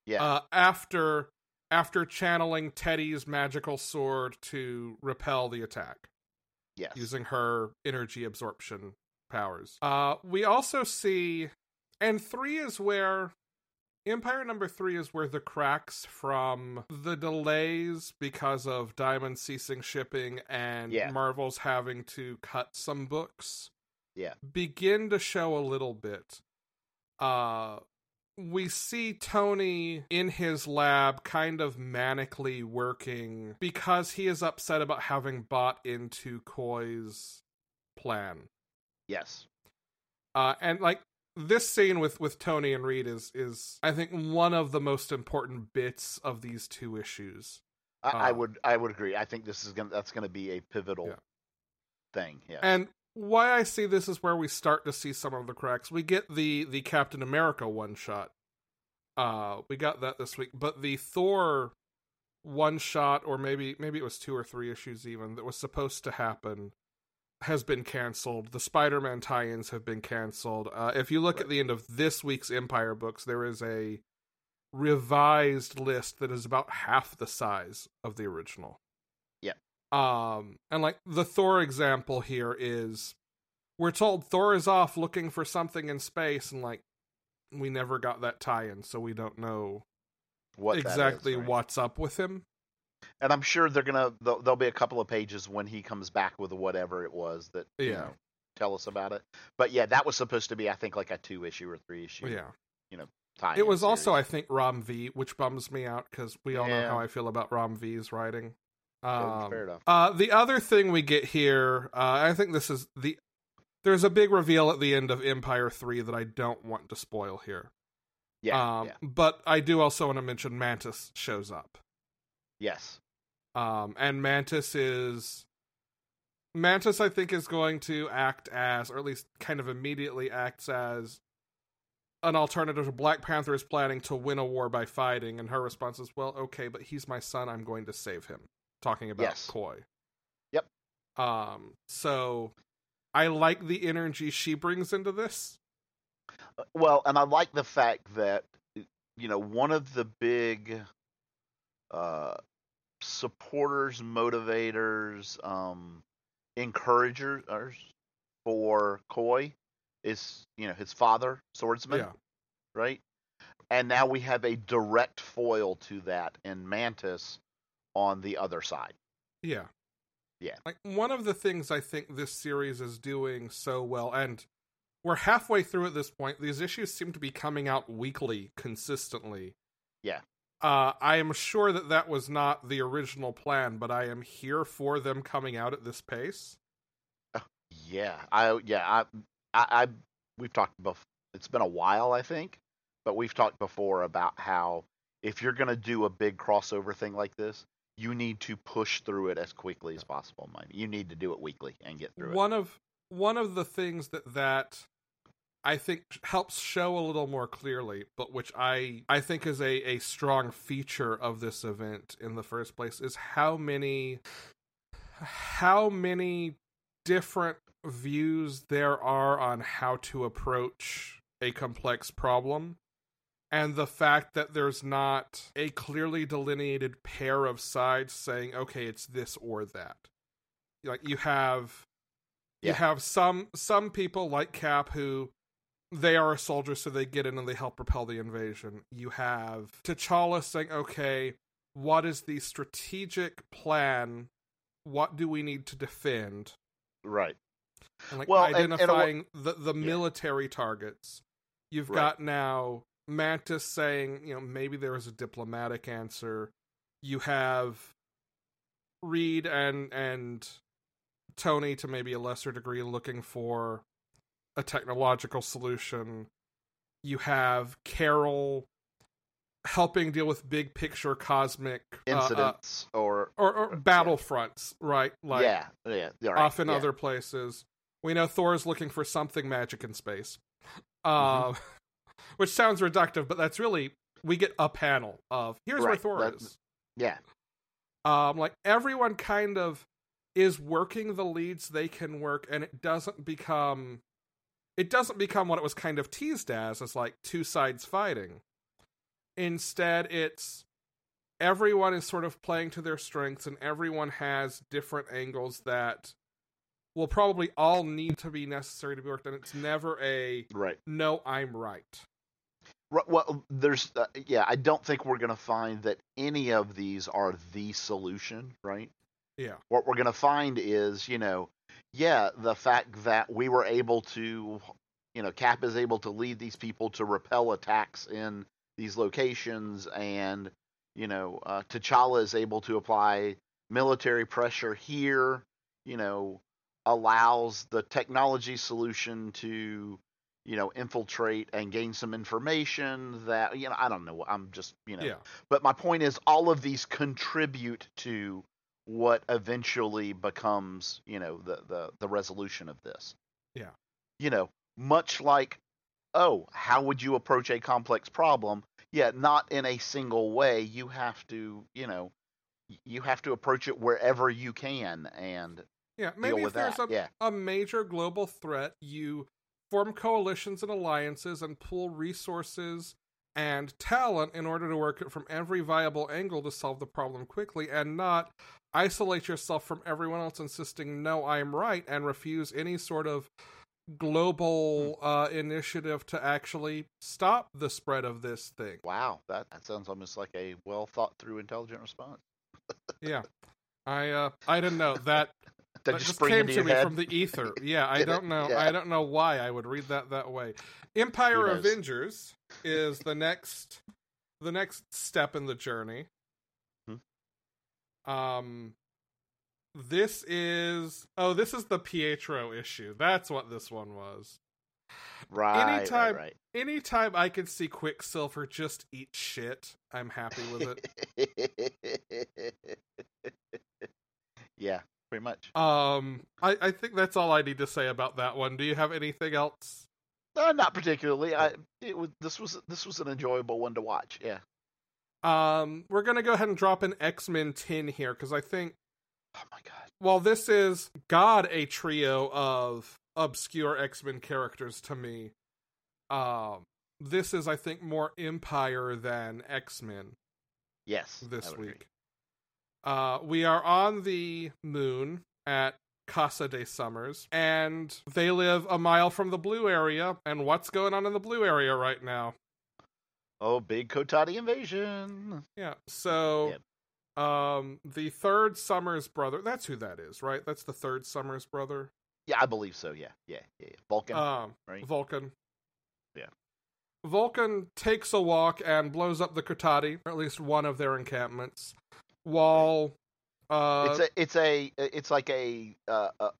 Yeah, Uh after after channeling Teddy's magical sword to repel the attack. yes, using her energy absorption powers. Uh, we also see, and three is where Empyre number three is where the cracks from the delays because of Diamond ceasing shipping and Yeah. Marvel's having to cut some books Yeah. begin to show a little bit. Uh, we see Tony in his lab kind of manically working because he is upset about having bought into Quoi's plan. yes, Uh, and like this scene with with Tony and Reed is is I think one of the most important bits of these two issues. I, I Uh, would I would agree. I think this is gonna that's gonna be a pivotal Yeah. thing. Yeah, And why I see this is where we start to see some of the cracks. We get the the Captain America one shot. Uh we got that this week, but the Thor one shot or maybe maybe it was two or three issues even that was supposed to happen has been canceled. The Spider-Man tie-ins have been canceled. Uh if you look at the end of this week's Empyre books, there is a revised list that is about half the size of the original. Um, and like the Thor example here is we're told Thor is off looking for something in space, and like we never got that tie in, so we don't know what that is, exactly right? what's up with him. And I'm sure they're gonna there'll, there'll be a couple of pages when he comes back with whatever it was that you Yeah. know tell us about it. But yeah, that was supposed to be, I think, like a two issue or three issue. Yeah. You know tie It was also, I think, Ram V, which bums me out because we all know how I feel about Ram V's writing. Um, fair enough. Uh, the other thing we get here, uh, I think this is the. There's a big reveal at the end of Empyre 3 that I don't want to spoil here. Yeah, um, yeah, But I do also want to mention Mantis shows up. yes, Um, and Mantis is. Mantis, I think, is going to act as, or at least kind of immediately acts as, an alternative to Black Panther is planning to win a war by fighting. And her response is, well, okay, but he's my son. I'm going to save him. Talking about Yes. Quoi. Yep. Um, so I like the energy she brings into this. Uh, Well, and I like the fact that you know one of the big uh, supporters, motivators, um, encouragers for Quoi is you know his father, swordsman, Yeah. right? And now we have a direct foil to that in Mantis on the other side. Yeah. Yeah. Like one of the things I think this series is doing so well, and we're halfway through at this point, these issues seem to be coming out weekly consistently. Yeah. Uh, I am sure that that was not the original plan, but I am here for them coming out at this pace. Yeah, I yeah I I, I we've talked before. It's been a while, I think, but we've talked before about how if you're going to do a big crossover thing like this, you need to push through it as quickly as possible. Mind you need to do it weekly and get through it. One of one of the things that that I think helps show a little more clearly, but which I I think is a a strong feature of this event in the first place is how many how many different views there are on how to approach a complex problem and the fact that there's not a clearly delineated pair of sides saying okay it's this or that like you have you have some some people like cap who they are a soldier so they get in and they help repel the invasion you have t'challa saying okay what is the strategic plan what do we need to defend right. and like Well, and- and a wa- identifying the the Yeah. military targets. You've Right. got now Mantis saying, you know, maybe there is a diplomatic answer. You have Reed and and Tony to maybe a lesser degree looking for a technological solution. You have Carol helping deal with big picture cosmic uh, uh, Incidents or or, or battlefronts, right? Like yeah, yeah, yeah, right, off in yeah. other places. We know Thor's looking for something magic in space. Mm-hmm. Uh, which sounds reductive, but that's really we get a panel of here's where Thor that- is. Yeah, Um, like everyone kind of is working the leads they can work, and it doesn't become it doesn't become what it was kind of teased as, as like two sides fighting. Instead, it's everyone is sort of playing to their strengths, and everyone has different angles that will probably all need to be necessary to be worked. And it's never a right. no, I'm right. Ri- Well, there's uh, yeah. I don't think we're gonna find that any of these are the solution, right? Yeah, what we're going to find is, you know, yeah, the fact that we were able to, you know, Cap is able to lead these people to repel attacks in these locations, and, you know, uh, T'Challa is able to apply military pressure here, you know, allows the technology solution to, you know, infiltrate and gain some information that, you know, I don't know. I'm just, you know, yeah, but my point is, all of these contribute to what eventually becomes, you know, the the the resolution of this. Yeah. You know, much like, oh, how would you approach a complex problem? Yeah, not in a single way. You have to, you know, you have to approach it wherever you can and yeah. Maybe if there's a yeah, a major global threat, you form coalitions and alliances and pool resources and talent in order to work it from every viable angle to solve the problem quickly and not isolate yourself from everyone else insisting no i'm right and refuse any sort of global uh, initiative to actually stop the spread of this thing wow, that that sounds almost like a well thought through, intelligent response. yeah i uh i didn't know that that just just came to me head. from the ether. Yeah, I don't know. Yeah. I don't know why I would read that that way. Empyre Avengers is the next the next step in the journey. Hmm. Um this is oh, this is the Pietro issue. That's what this one was. right, anytime- right, Anytime I can see Quicksilver just eat shit, I'm happy with it. yeah, pretty much. Um, I, I think that's all I need to say about that one. Do you have anything else? Uh, not particularly. I it was this was this was an enjoyable one to watch. Yeah. Um, we're gonna go ahead and drop an X Men tin here because I think Oh my god. while this is God a trio of obscure X Men characters to me, um, this is I think more Empyre than X Men Yes. This week. agree. Uh, we are on the moon at Casa de Summers, and they live a mile from the blue area. And what's going on in the blue area right now? Oh, big Kotati invasion. Yeah. So, um, the third Summers brother. That's who that is, right? That's the third Summers brother. Yeah, I believe so. Yeah, yeah, yeah. yeah. Vulcan. Um, right? Vulcan. Yeah. Vulcan takes a walk and blows up the Kotati, or at least one of their encampments, while uh, it's a it's a it's like a, uh, a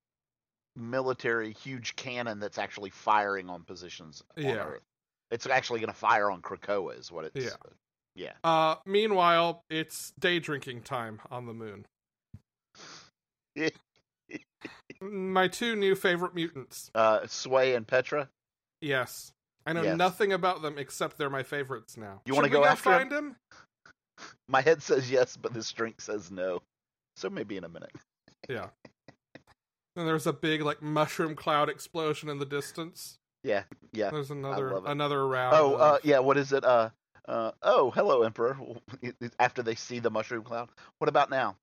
military huge cannon that's actually firing on positions on Yeah. Earth. It's actually going to fire on Krakoa, is what it's. Yeah. yeah. Uh, meanwhile, it's day drinking time on the moon. My two new favorite mutants. Uh, Sway and Petra. Yes. I know Yes. nothing about them except they're my favorites now. You wanna Should we go after find him? My head says yes, but this drink says no. So maybe in a minute. Yeah. And there's a big like mushroom cloud explosion in the distance. Yeah, yeah. There's another another round. Oh, of- uh, yeah. What is it? Uh, uh, oh, hello, Emperor. After they see the mushroom cloud, what about now?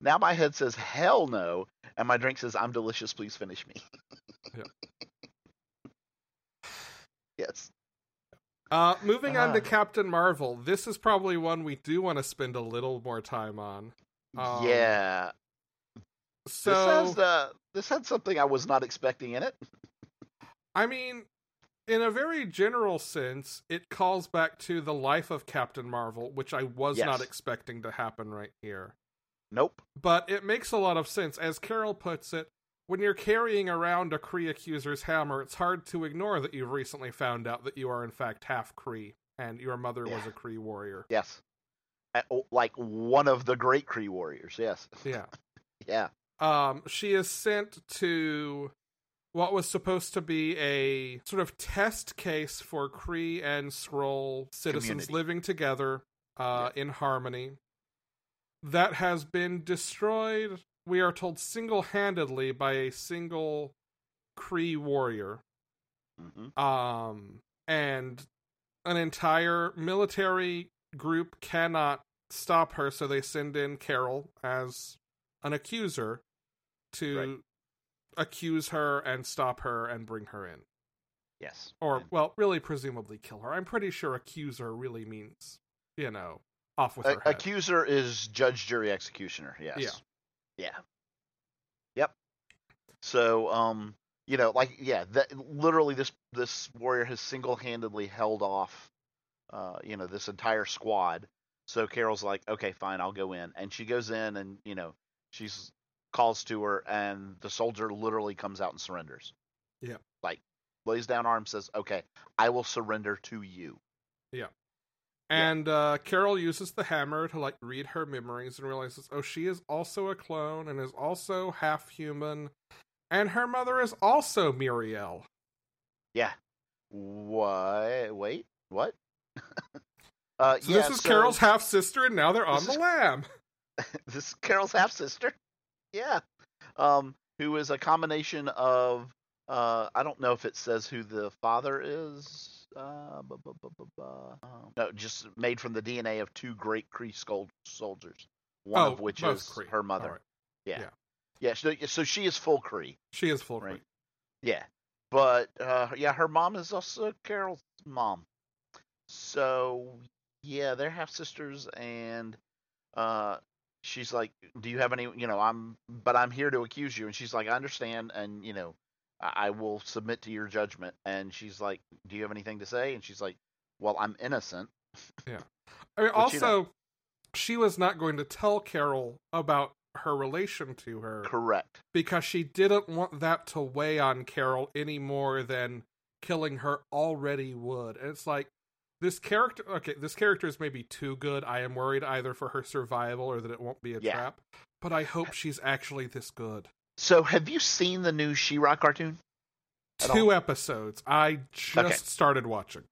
Now my head says hell no, and my drink says I'm delicious. Please finish me. Yeah. yes. Uh, moving on to Ah. Captain Marvel. This is probably one we do want to spend a little more time on. Um, yeah. So this has uh, this had something I was not expecting in it. I mean, in a very general sense, it calls back to the life of Captain Marvel, which I was Yes. not expecting to happen right here. Nope. But it makes a lot of sense. As Carol puts it, when you're carrying around a Kree accuser's hammer, it's hard to ignore that you've recently found out that you are in fact half Kree and your mother was a Kree warrior. Yes. Oh, Like one of the great Kree warriors. Yes. Yeah. Yeah. um, she is sent to what was supposed to be a sort of test case for Kree and Skrull citizens Community. living together uh, in harmony. That has been destroyed, we are told, single handedly by a single Kree warrior. hmm Um, and an entire military group cannot stop her, so they send in Carol as an accuser to Right. accuse her and stop her and bring her in. Yes. Or, well, really, presumably kill her. I'm pretty sure accuser really means, you know, off with A- her head. accuser is judge, jury, executioner. Yes. Yeah. Yeah. Yep. So, um, you know, like, yeah, that literally this this warrior has single handedly held off, uh, you know, this entire squad. So Carol's like, okay, fine, I'll go in, and she goes in, and you know, she's calls to her, and the soldier literally comes out and surrenders. Yeah. Like, lays down arms, says, okay, I will surrender to you. And uh, Carol uses the hammer to like read her memories and realizes, oh, she is also a clone and is also half human, and her mother is also Mari-Ell. Yeah. What? Wait. What? uh, So yeah, this is so Carol's half sister, and now they're on This the is- lamb. this is Carol's half sister. Yeah. Um, who is a combination of uh, I don't know if it says who the father is. Uh, bu- bu- bu- bu- bu- um, no, just made from the DNA of two great Kree soldiers. One oh, of which is her mother. Right. Yeah. yeah. Yeah. So, so she is full Kree. She is full Right. Kree. Yeah. But uh yeah, her mom is also Carol's mom. So yeah, they're half sisters and uh she's like, "Do you have any? You know, I'm, but I'm here to accuse you." And she's like, "I understand, and you know, I, will submit to your judgment." And she's like, "Do you have anything to say?" And she's like, "Well, I'm innocent." Yeah. I mean, But, you also, know- she was not going to tell Carol about her relation to her Correct. because she didn't want that to weigh on Carol any more than killing her already would. And it's like this character okay, this character is maybe too good. I am worried either for her survival or that it won't be a Yeah. trap. But I hope she's actually this good. So, have you seen the new She-Ra cartoon? Two all? episodes. I just Okay. started watching.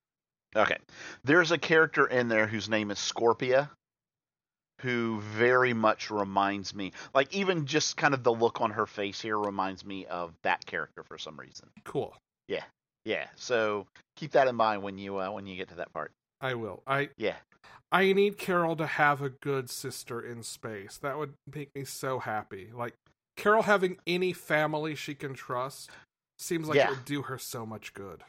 Okay. There's a character in there whose name is Scorpia, who very much reminds me, like even just kind of the look on her face here reminds me of that character for some reason. Cool. Yeah yeah. So keep that in mind when you uh, when you get to that part. I will. I Yeah. I need Carol to have a good sister in space. That would make me so happy. Like Carol having any family she can trust seems like Yeah. it would do her so much good.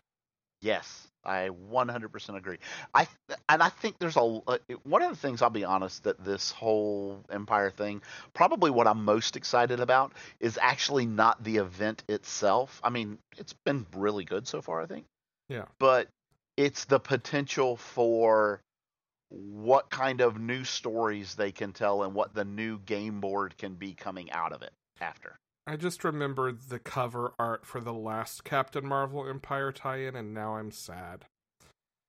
Yes, I 100% agree. I and I think there's a uh, one of the things I'll be honest that this whole Empyre thing, probably what I'm most excited about is actually not the event itself. I mean, it's been really good so far, I think. Yeah. But it's the potential for what kind of new stories they can tell and what the new game board can be coming out of it after. I just remembered the cover art for the last Captain Marvel Empyre tie-in, and now I'm sad.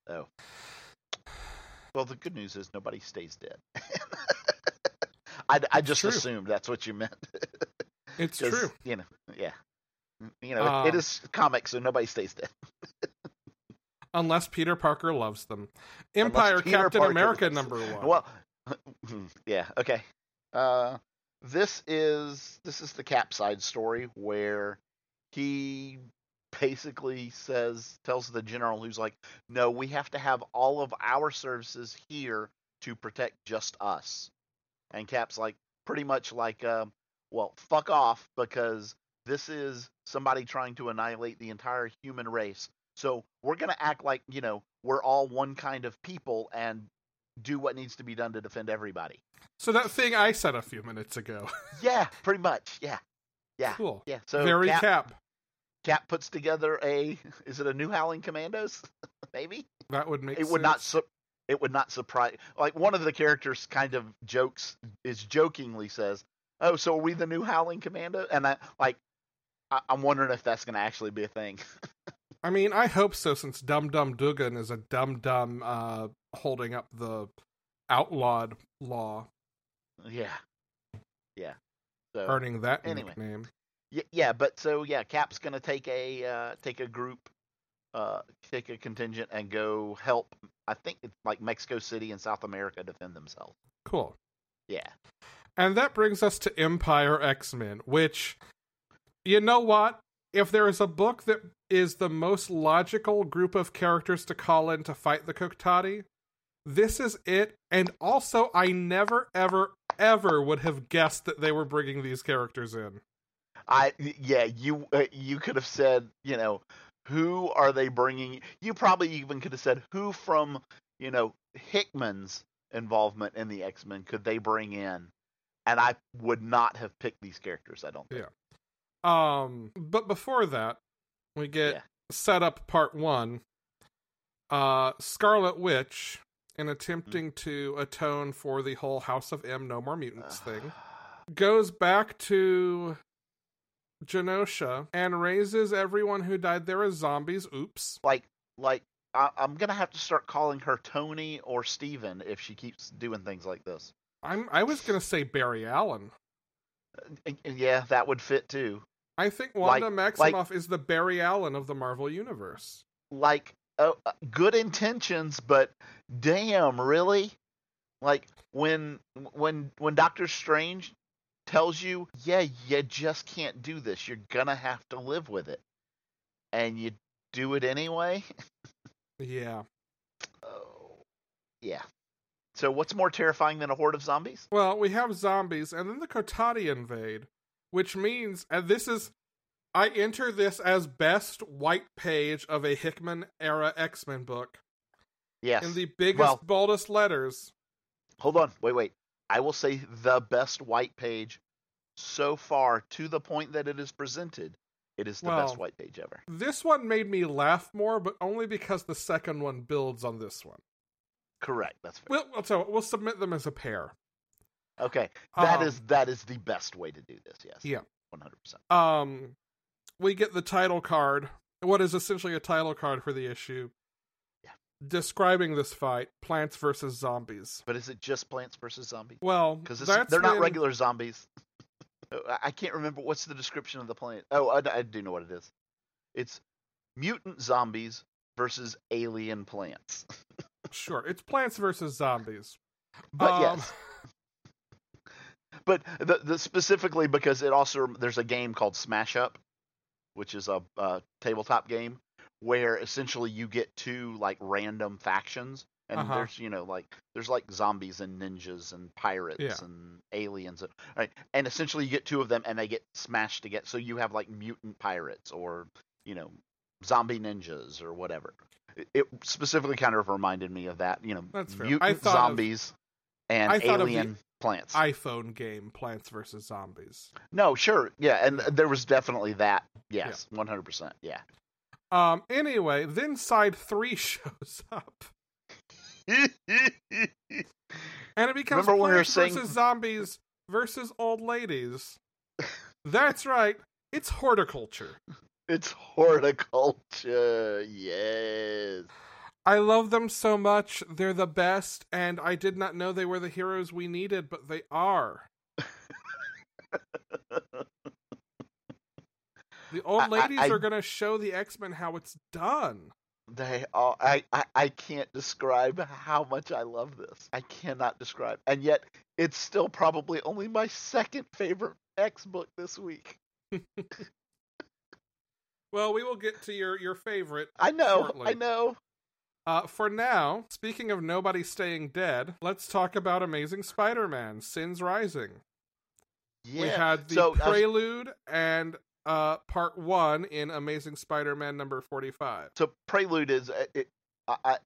Oh. Well, the good news is nobody stays dead. I, I just true. assumed that's what you meant. it's true. You know, yeah. You know, it, it Um, comics, so nobody stays dead. Unless Peter Parker loves them. Empyre Captain Parker America number one. Well, yeah, okay. Uh, this is this is the Capside story where he basically says tells the general who's like, "No, we have to have all of our services here to protect just us." And Cap's like, pretty much like, um, "Well, fuck off," because this is somebody trying to annihilate the entire human race. So we're gonna act like you know we're all one kind of people and do what needs to be done to defend everybody. So that thing I said a few minutes ago. Yeah, pretty much. Yeah, yeah, cool. yeah. So Very Cap, Cap. Cap puts together a. Is it a new Howling Commandos? Maybe That would make it would not. sense. Su- it would not surprise. Like one of the characters kind of jokes is jokingly says, "Oh, so are we the new Howling Commando?" And I like. I, I'm wondering if that's going to actually be a thing. I mean, I hope so, since Dum Dum Dugan is a dum dum uh, holding up the outlawed law, yeah, yeah. So earning that anyway. nickname. Y- yeah, but so yeah, Cap's gonna take a uh, take a group, uh, take a contingent and go help. I think it's like Mexico City and South America defend themselves. Cool. Yeah, And that brings us to Empyre X Men, which, you know what? If there is a book that is the most logical group of characters to call in to fight the Kotati, this is it. And also, I never, ever, ever would have guessed that they were bringing these characters in. I yeah you uh, you could have said you know who are they bringing? You probably even could have said who from you know Hickman's involvement in the X Men could they bring in, and I would not have picked these characters. I don't think. Um, but before that, we get Yeah. set up part one. Uh, Scarlet Witch, in attempting mm. to atone for the whole House of M No More Mutants thing, goes back to Genosha and raises everyone who died there as zombies. Oops. like like I, I'm gonna have to start calling her Tony or Steven if she keeps doing things like this. I'm I was gonna say Barry Allen. Uh, and- and yeah, that would fit too. I think Wanda Like- Maximoff is the Barry Allen of the Marvel universe. Like uh, uh, good intentions, but damn, really? Like when when when Doctor Strange tells you, yeah, you just can't do this. You're gonna have to live with it, and you do it anyway. Yeah. Oh, yeah. So what's more terrifying than a horde of zombies? Well, we have zombies, and then the Kotati invade, which means, and this is, I enter this as best white page of a Hickman era X Men book Yes. in the biggest, Well- boldest letters. Hold on, wait, wait. I will say the best white page so far to the point that it is presented. It is the Well- best white page ever. This one made me laugh more, but only because the second one builds on this one. Correct. That's fair. We'll, we'll, tell- we'll submit them as a pair. okay. That Um, is that is the best way to do this. Yes. Yeah. One hundred percent. Um, we get the title card, what is essentially a title card for the issue, Yeah. describing this fight: plants versus zombies. But is it just Plants versus Zombies? Well, Because they're not regular zombies. I- I can't remember what's the description of the plant. Oh, I, I do know what it is. It's mutant zombies versus alien plants. Sure, it's plants versus zombies. But Um, yes, but the, the specifically because it also there's a game called Smash Up, which is a, a tabletop game where essentially you get two like random factions, and Uh-huh. there's you know like there's like zombies and ninjas and pirates Yeah. and aliens, and, right? And essentially you get two of them and they get smashed together, so you have like mutant pirates or you know zombie ninjas or whatever. It, it specifically kind of reminded me of that, you know, That's fair. I mutant zombies and I thought of the alien plants. iPhone game, Plants versus Zombies. No, sure, yeah, and there was definitely that. Yes, one hundred percent. Yeah. Um. Anyway, then side three shows up, and it becomes Remember when we were plants saying- versus zombies versus old ladies. That's right. It's horticulture. it's horticulture. Yes. I love them so much. They're the best, and I did not know they were the heroes we needed, but they are. The old I- I- ladies I- are going to show the X Men how it's done. They all, I, I I can't describe how much I love this. I cannot describe, and yet it's still probably only my second favorite X book this week. Well, we will get to your your favorite. I know. Shortly. I know. Uh, for now, speaking of nobody staying dead, let's talk about Amazing Spider-Man: Sins Rising. Yeah. We had the so I was- prelude and uh, part one in Amazing Spider-Man number forty-five. so prelude is uh, it, I, I,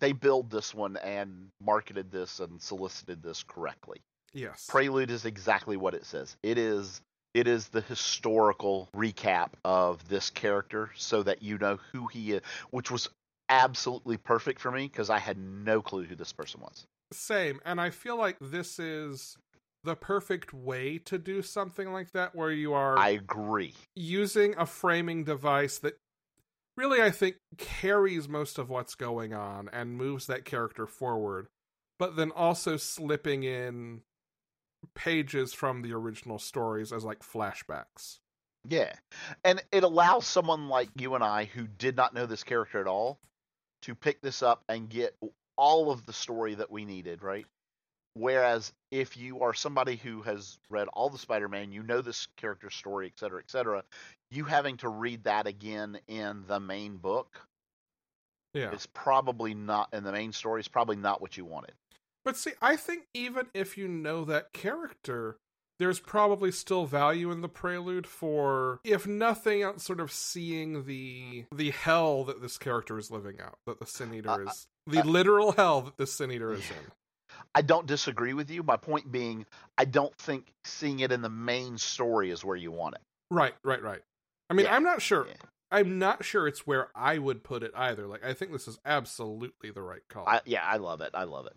they build this one and marketed this and solicited this correctly. Yes. Prelude is exactly what it says. It is it is the historical recap of this character so that you know who he is, which was absolutely perfect for me because I had no clue who this person was. Same, and I feel like this is the perfect way to do something like that, where you are I agree. using a framing device that really I think carries most of what's going on and moves that character forward, but then also slipping in pages from the original stories as like flashbacks. Yeah. And it allows someone like you and I who did not know this character at all to pick this up and get all of the story that we needed, right? Whereas if you are somebody who has read all the Spider-Man, you know this character's story, et cetera, et cetera, you having to read that again in the main book Yeah. is probably not in the main story is probably not what you wanted. But see, I think even if you know that character, there's probably still value in the prelude for, if nothing else, sort of seeing the the hell that this character is living out, that the Sin Eater Uh, is the uh, literal hell that the Sin Eater is in. I don't disagree with you. My point being, I don't think seeing it in the main story is where you want it. Right, right, right. I mean, Yeah, I'm not sure. yeah. I'm not sure it's where I would put it either. Like, I think this is absolutely the right call. I, yeah, I love it. I love it.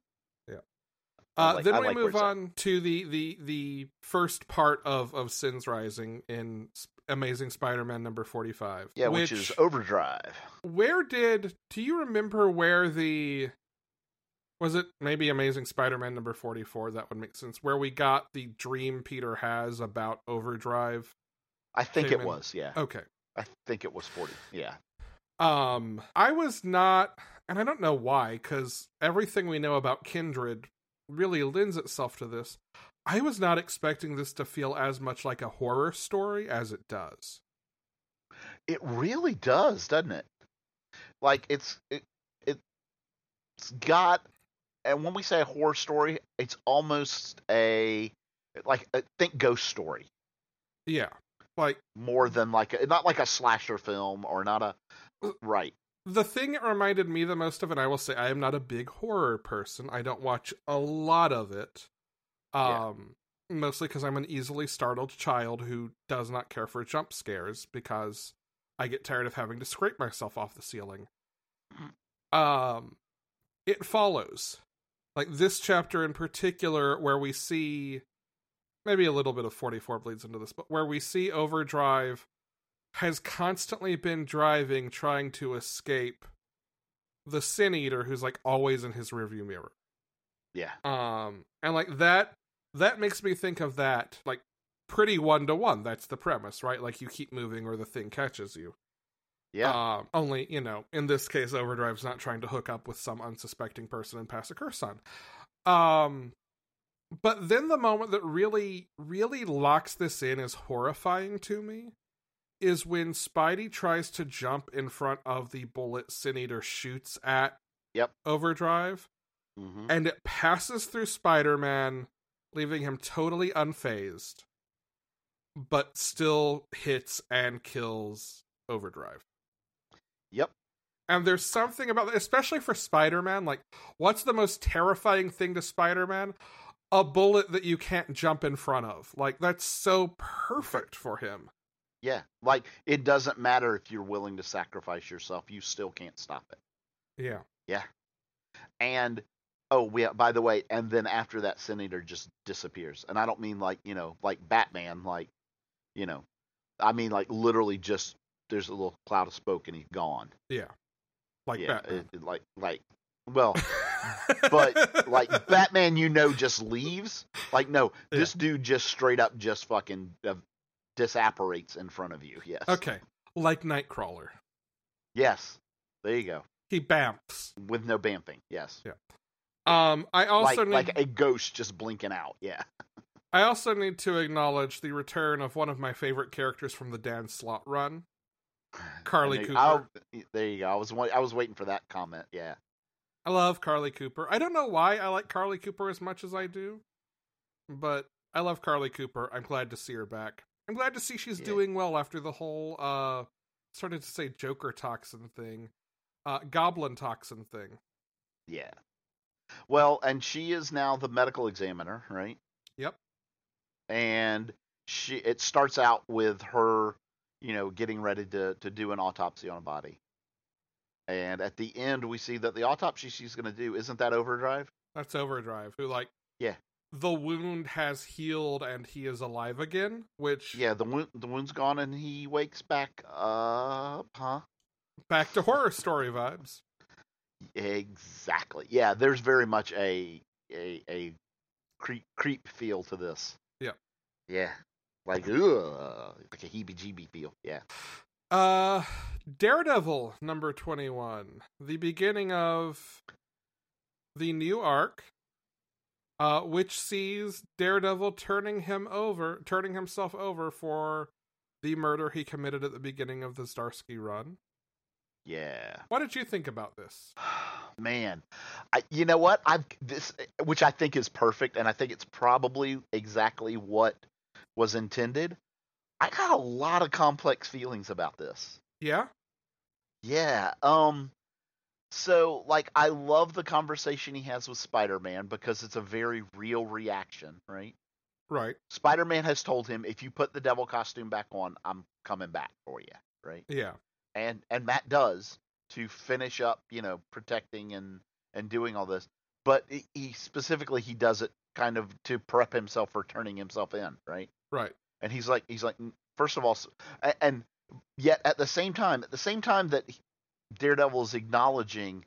Uh, like- then I we like move it's at. on to the the the first part of of Sins Rising in Amazing Spider-Man number forty five. Yeah, which, is Overdrive. where did do you remember where the was it maybe Amazing Spider-Man number forty four? That would make sense. Where we got the dream Peter has about Overdrive. I think it in- was. Yeah, Okay. I think it was forty. Yeah, Um, I was not, and I don't know why, because everything we know about Kindred really lends itself to this. I was not expecting this to feel as much like a horror story as it does. it really does, doesn't it? Like it's it, it's got, and when we say a horror story, it's almost a like a, think ghost story Yeah, like more than like a, not like a slasher film or not a uh, right. The thing it reminded me the most of, and I will say I am not a big horror person. I don't watch a lot of it, Yeah. Um, mostly because I'm an easily startled child who does not care for jump scares because I get tired of having to scrape myself off the ceiling. Um, it follows, like this chapter in particular, where we see maybe a little bit of 44 bleeds into this, but where we see Overdrive has constantly been driving, trying to escape the Sin Eater, who's like always in his rearview mirror. Yeah. Um, and like that, that makes me think of that like pretty one to one. That's the premise, right? Like you keep moving or the thing catches you. Yeah. Um, only you know, in this case, Overdrive's not trying to hook up with some unsuspecting person and pass a curse on. Um, but then the moment that really, really locks this in is horrifying to me. Is when Spidey tries to jump in front of the bullet Sin Eater shoots at Yep. Overdrive, hmm and it passes through Spider Man, leaving him totally unfazed, but still hits and kills Overdrive. Yep. And there's something about that, especially for Spider Man. Like, what's the most terrifying thing to Spider Man? A bullet that you can't jump in front of. Like, that's so perfect for him. Yeah. Like it doesn't matter if you're willing to sacrifice yourself, you still can't stop it. Yeah. Yeah. And oh yeah, by the way, and then after that Sin Eater just disappears. And I don't mean like, you know, like Batman, like you know. I mean like literally just there's a little cloud of smoke and he's gone. Yeah. Like yeah. Batman. it- it- like like well, but like Batman, you know, just leaves. Like, no, Yeah. this dude just straight up just fucking uh, disapparates in front of you. Yes. okay. Like Nightcrawler. Yes. There you go. He bamps. With no bamping. Yes. Yeah. Um, I also like need like a ghost just blinking out. Yeah. I also need to acknowledge the return of one of my favorite characters from the Dan Slott run, Carlie they- Cooper. I'll- there you go. I was I was waiting for that comment. Yeah. I love Carlie Cooper. I don't know why I like Carlie Cooper as much as I do, but I love Carlie Cooper. I'm glad to see her back. I'm glad to see she's Yeah. doing well after the whole uh started to say Joker toxin thing. Uh Goblin toxin thing. Yeah. Well, and she is now the medical examiner, right? Yep. And she it starts out with her, you know, getting ready to to do an autopsy on a body. And at the end we see that the autopsy she's going to do isn't that overdrive? That's Overdrive, who like Yeah. The wound has healed and he is alive again, which Yeah, the wound the wound's gone and he wakes back up, huh? back to horror story vibes. Exactly. Yeah, there's very much a a a creep creep feel to this. Yeah. Yeah. Like ugh, like a heebie-jeebie feel. Yeah. Uh Daredevil number 21. The beginning of the new arc uh which sees Daredevil turning him over, turning himself over for the murder he committed at the beginning of the Zdarsky run. Yeah. What did you think about this? Man, I, you know what? I've this, which I think is perfect, and I think it's probably exactly what was intended. I got a lot of complex feelings about this. Yeah? Yeah. Um. So, like, I love the conversation he has with Spider-Man because it's a very real reaction, right? Right. Spider-Man has told him, if you put the devil costume back on, I'm coming back for you, right? Yeah. and and Matt does to finish up, you know, protecting and and doing all this. But he, he specifically he does it kind of to prep himself for turning himself in, right? Right. And he's like he's like first of all, and yet at the same time, at the same time that Daredevil is acknowledging,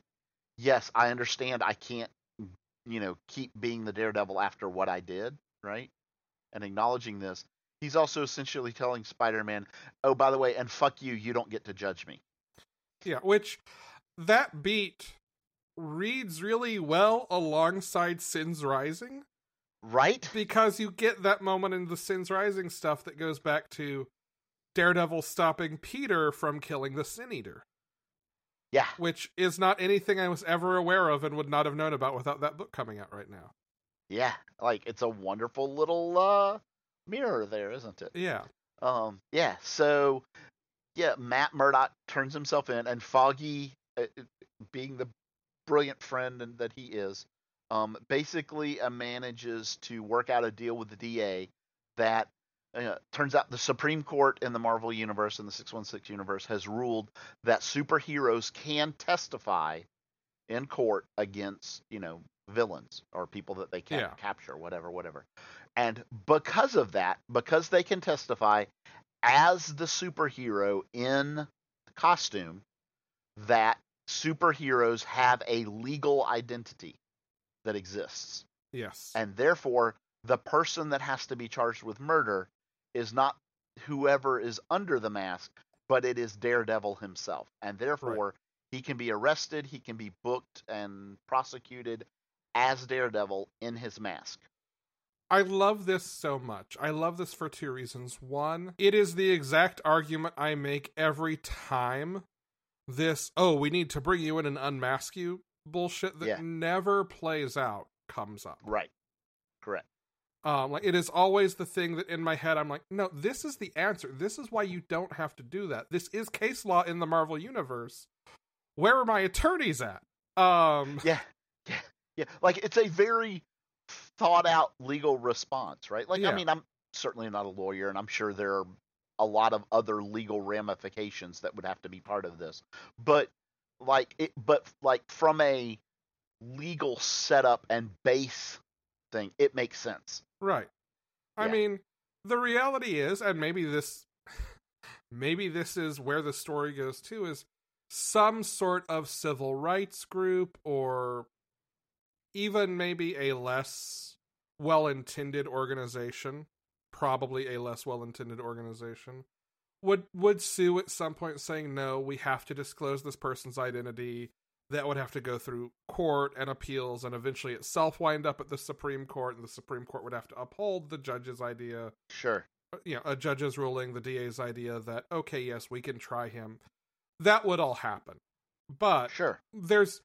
yes, I understand, I can't, you know, keep being the Daredevil after what I did, right? And acknowledging this, he's also essentially telling Spider-Man, "Oh, by the way, and fuck you, you don't get to judge me." Yeah, which that beat reads really well alongside Sins Rising. Right? because you get that moment in the Sins Rising stuff that goes back to Daredevil stopping Peter from killing the Sin Eater, Yeah. which is not anything I was ever aware of and would not have known about without that book coming out right now. Yeah. Like it's a wonderful little uh mirror there, isn't it? Yeah. Um yeah, so yeah, Matt Murdock turns himself in and Foggy uh, uh, being the brilliant friend and that he is um, basically uh, manages to work out a deal with the DA that uh, turns out the Supreme Court in the Marvel universe in the 616 universe has ruled that superheroes can testify in court against you know villains or people that they can't Yeah. capture whatever whatever and because of that because they can testify as the superhero in costume that superheroes have a legal identity that exists Yes. and therefore the person that has to be charged with murder is not whoever is under the mask but it is daredevil himself and therefore he can be arrested he can be booked and prosecuted as daredevil in his mask I love this so much. I love this for two reasons. One, it is the exact argument I make every time this, oh, we need to bring you in and unmask you bullshit that Yeah. never plays out comes up. right correct Um, like it is always the thing that in my head I'm like, no, this is the answer. This is why you don't have to do that. This is case law in the Marvel universe. Where are my attorneys at? Um, yeah yeah yeah like it's a very thought out legal response right like Yeah. i mean i'm certainly not a lawyer and i'm sure there are a lot of other legal ramifications that would have to be part of this but like it but like from a legal setup and base thing it makes sense Right. I mean, the reality is, and maybe this maybe this is where the story goes to, is some sort of civil rights group or even maybe a less well intended organization, probably a less well intended organization, would would sue at some point saying, No, we have to disclose this person's identity. That would have to go through court and appeals and eventually itself wind up at the Supreme Court, and the Supreme Court would have to uphold the judge's idea sure you know, a judge's ruling, the DA's idea that okay, yes, we can try him. That would all happen. But sure there's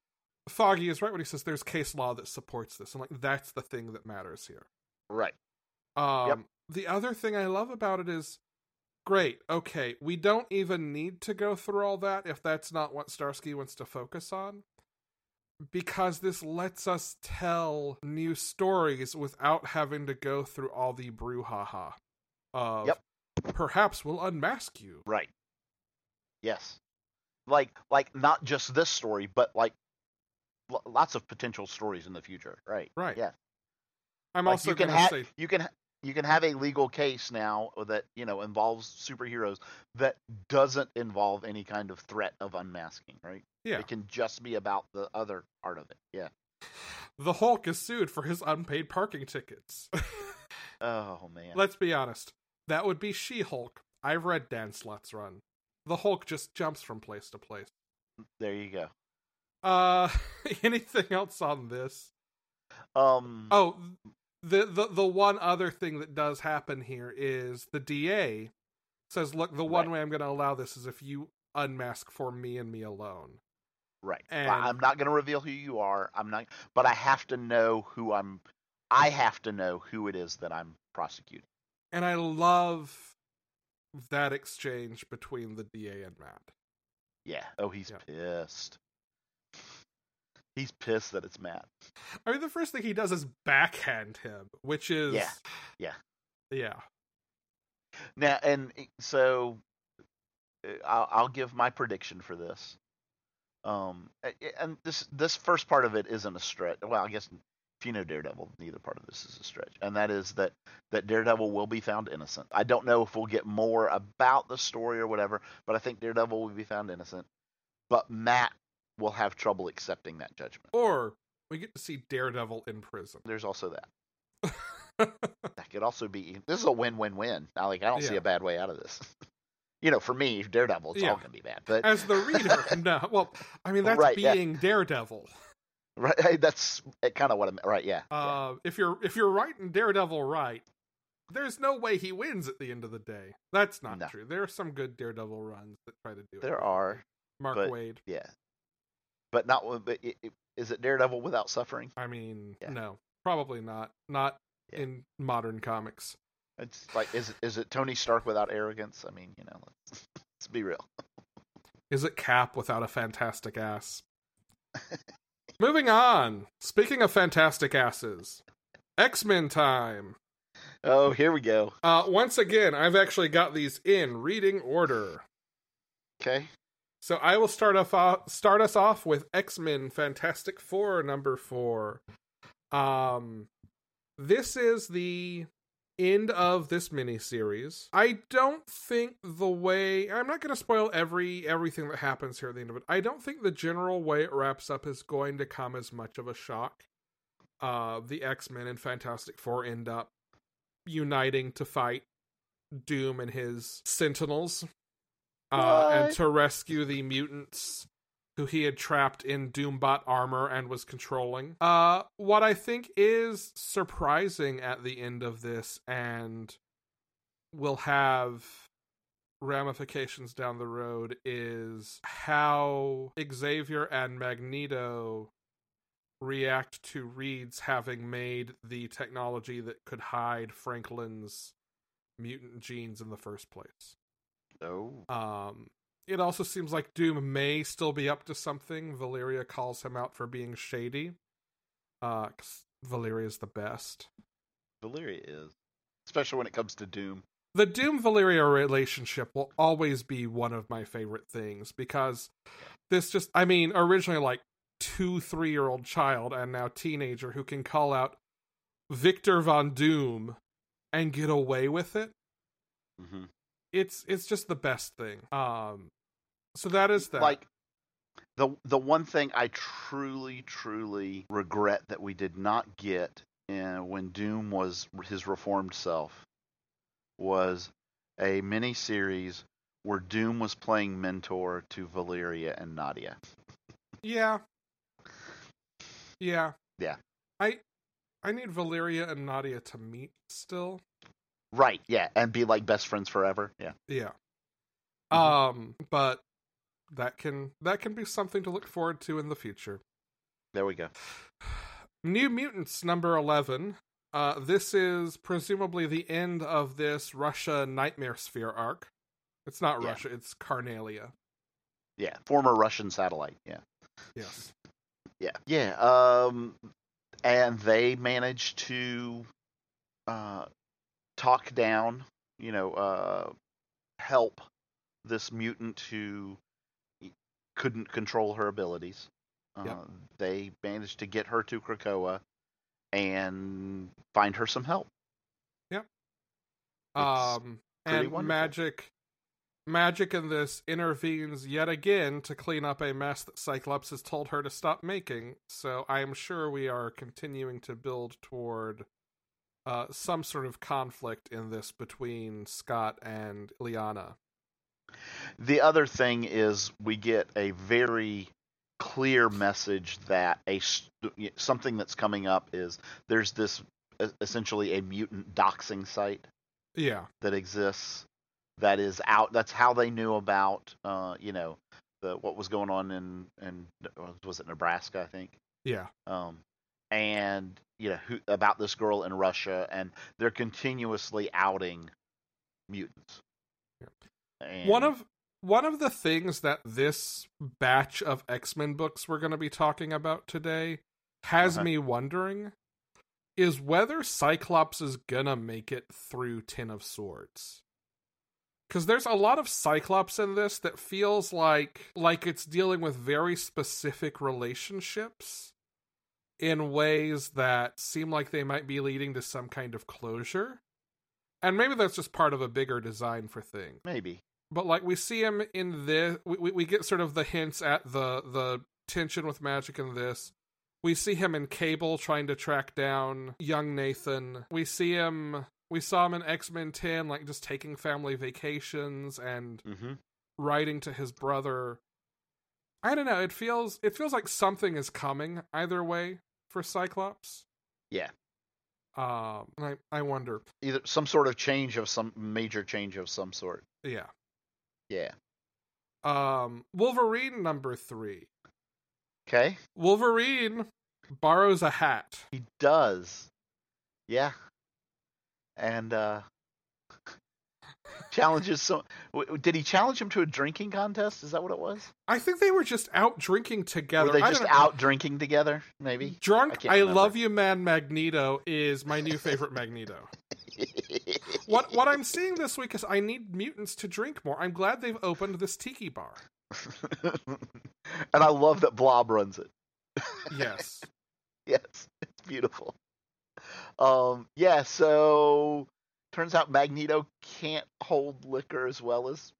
Foggy is right when he says there's case law that supports this, and like that's the thing that matters here. right Um, Yep. The other thing I love about it is, great, okay, we don't even need to go through all that if that's not what Zdarsky wants to focus on, because this lets us tell new stories without having to go through all the brouhaha of Yep. perhaps we'll unmask you. right. Yes. Like like not just this story but like lo- lots of potential stories in the future. Right. Right. yeah. I'm Like, also you can going to have say, you can you can have a legal case now that you know involves superheroes that doesn't involve any kind of threat of unmasking, right? yeah, It can just be about the other part of it. Yeah. the Hulk is sued for his unpaid parking tickets. Oh man. Let's be honest. That would be She Hulk. I've read Dan Slott's run. The Hulk just jumps from place to place. there you go. Uh, anything else on this? Um. Oh, the the the one other thing that does happen here is the DA says, "Look, the one Right. way I'm going to allow this is if you unmask for me and me alone." Right. and- I'm not going to reveal who you are. I'm not. But I have to know who I'm. I have to know who it is that I'm prosecuting. And I love that exchange between the DA and Matt. Yeah. Oh, he's Yeah. pissed. He's pissed that it's Matt. I mean, the first thing he does is backhand him, which is Yeah. Yeah. yeah. Now, and so uh, I'll, I'll give my prediction for this. Um, and this this first part of it isn't a stretch. Well, I guess if you know Daredevil, neither part of this is a stretch, and that is that that Daredevil will be found innocent. I don't know if we'll get more about the story or whatever, but I think Daredevil will be found innocent. But Matt will have trouble accepting that judgment. Or we get to see Daredevil in prison. There's also that. That could also be. This is a win-win-win. I like. I don't see a bad way out of this. you know, for me, Daredevil, it's Yeah. all gonna be bad. But As the reader, no. Well, I mean that's Right, yeah. being Daredevil. right, that's kind of what I'm. Right, yeah. yeah. Uh, if you're if you're writing Daredevil right, there's no way he wins at the end of the day. That's not No. true. There are some good Daredevil runs that try to do it. There are, Mark Waid. yeah, but not. But it, it, is it Daredevil without suffering? I mean, Yeah. no, probably not. Not Yeah. in modern comics. It's like, is it is it Tony Stark without arrogance? I mean, you know, let's, let's be real. Is it Cap without a fantastic ass? Moving on. Speaking of fantastic asses, X Men time. Oh, here we go. Uh, once again, I've actually got these in reading order. Okay. So I will start off start us off with X Men Fantastic Four number four. Um, this is the end of this miniseries. I don't think the way I'm not going to spoil every everything that happens here at the end of it. I don't think the general way it wraps up is going to come as much of a shock. Uh, the X Men and Fantastic Four end up uniting to fight Doom and his Sentinels, uh, and to rescue the mutants who he had trapped in Doombot armor and was controlling. Uh, what I think is surprising at the end of this and will have ramifications down the road is how Xavier and Magneto react to Reed's having made the technology that could hide Franklin's mutant genes in the first place. Oh. Um, it also seems like Doom may still be up to something. Valeria calls him out for being shady. Uh, Valeria is the best. Valeria is. Especially when it comes to Doom. The Doom Valeria relationship will always be one of my favorite things because this just, I mean, originally like two, three year old child and now teenager who can call out Victor Von Doom and get away with it. hmm It's it's just the best thing. Um, so that is that. Like the the one thing I truly truly regret that we did not get in, when Doom was his reformed self was a mini series where Doom was playing mentor to Valeria and Nadia. Yeah. Yeah. Yeah. I I need Valeria and Nadia to meet still. Right, yeah, and be like best friends forever. Yeah. Yeah. Mhm. Um but that can that can be something to look forward to in the future. There we go. New Mutants number 11. Uh this is presumably the end of this Russia Nightmare Sphere arc. It's not Yeah. Russia, it's Carnelia. Yeah, former Russian satellite. Yeah. Yes. Yeah. Yeah. Um, and they managed to uh, talk down, you know, uh, help this mutant who couldn't control her abilities. Uh, Yep. They managed to get her to Krakoa and find her some help. It's um and wonderful. Magik Magik in this intervenes yet again to clean up a mess that cyclops has told her to stop making so i am sure we are continuing to build toward uh, some sort of conflict in this between scott and Illyana. The other thing is we get a very clear message that a something that's coming up is there's this essentially a mutant doxing site yeah. that exists that is out that's how they knew about uh you know the what was going on in in was it Nebraska I think? Yeah. Um and you know who about this girl in Russia and they're continuously outing mutants. And, one of one of the things that this batch of x-men books we're going to be talking about today has Uh-huh. me wondering is whether cyclops is gonna make it through ten of swords. Because there's a lot of cyclops in this that feels like like it's dealing with very specific relationships in ways that seem like they might be leading to some kind of closure. And maybe that's just part of a bigger design for things. Maybe. But like we see him in this we, we, get sort of the hints at the the tension with Magik in this. We see him in cable trying to track down young nathan. We see him we saw him in x-men 10 like just taking family vacations and hmm writing to his brother. I don't know it feels it feels like something is coming either way for cyclops? Yeah. um i i wonder. Either some sort of change of some major change of some sort. Yeah. Yeah. Um wolverine number 3 okay. Wolverine borrows a hat. he does. Yeah. And uh challenges some. w- Did he challenge him to a drinking contest? Is that what it was? I think they were just out drinking together. Were they I just out drinking together? Maybe. Drunk, can't I, love you, man. Magneto is my new favorite Magneto. What what I'm seeing this week is I need mutants to drink more. I'm glad they've opened this tiki bar. and I love that Blob runs it. Yes. Yes, it's beautiful. Um, yeah, so turns out Magneto can't hold liquor as well as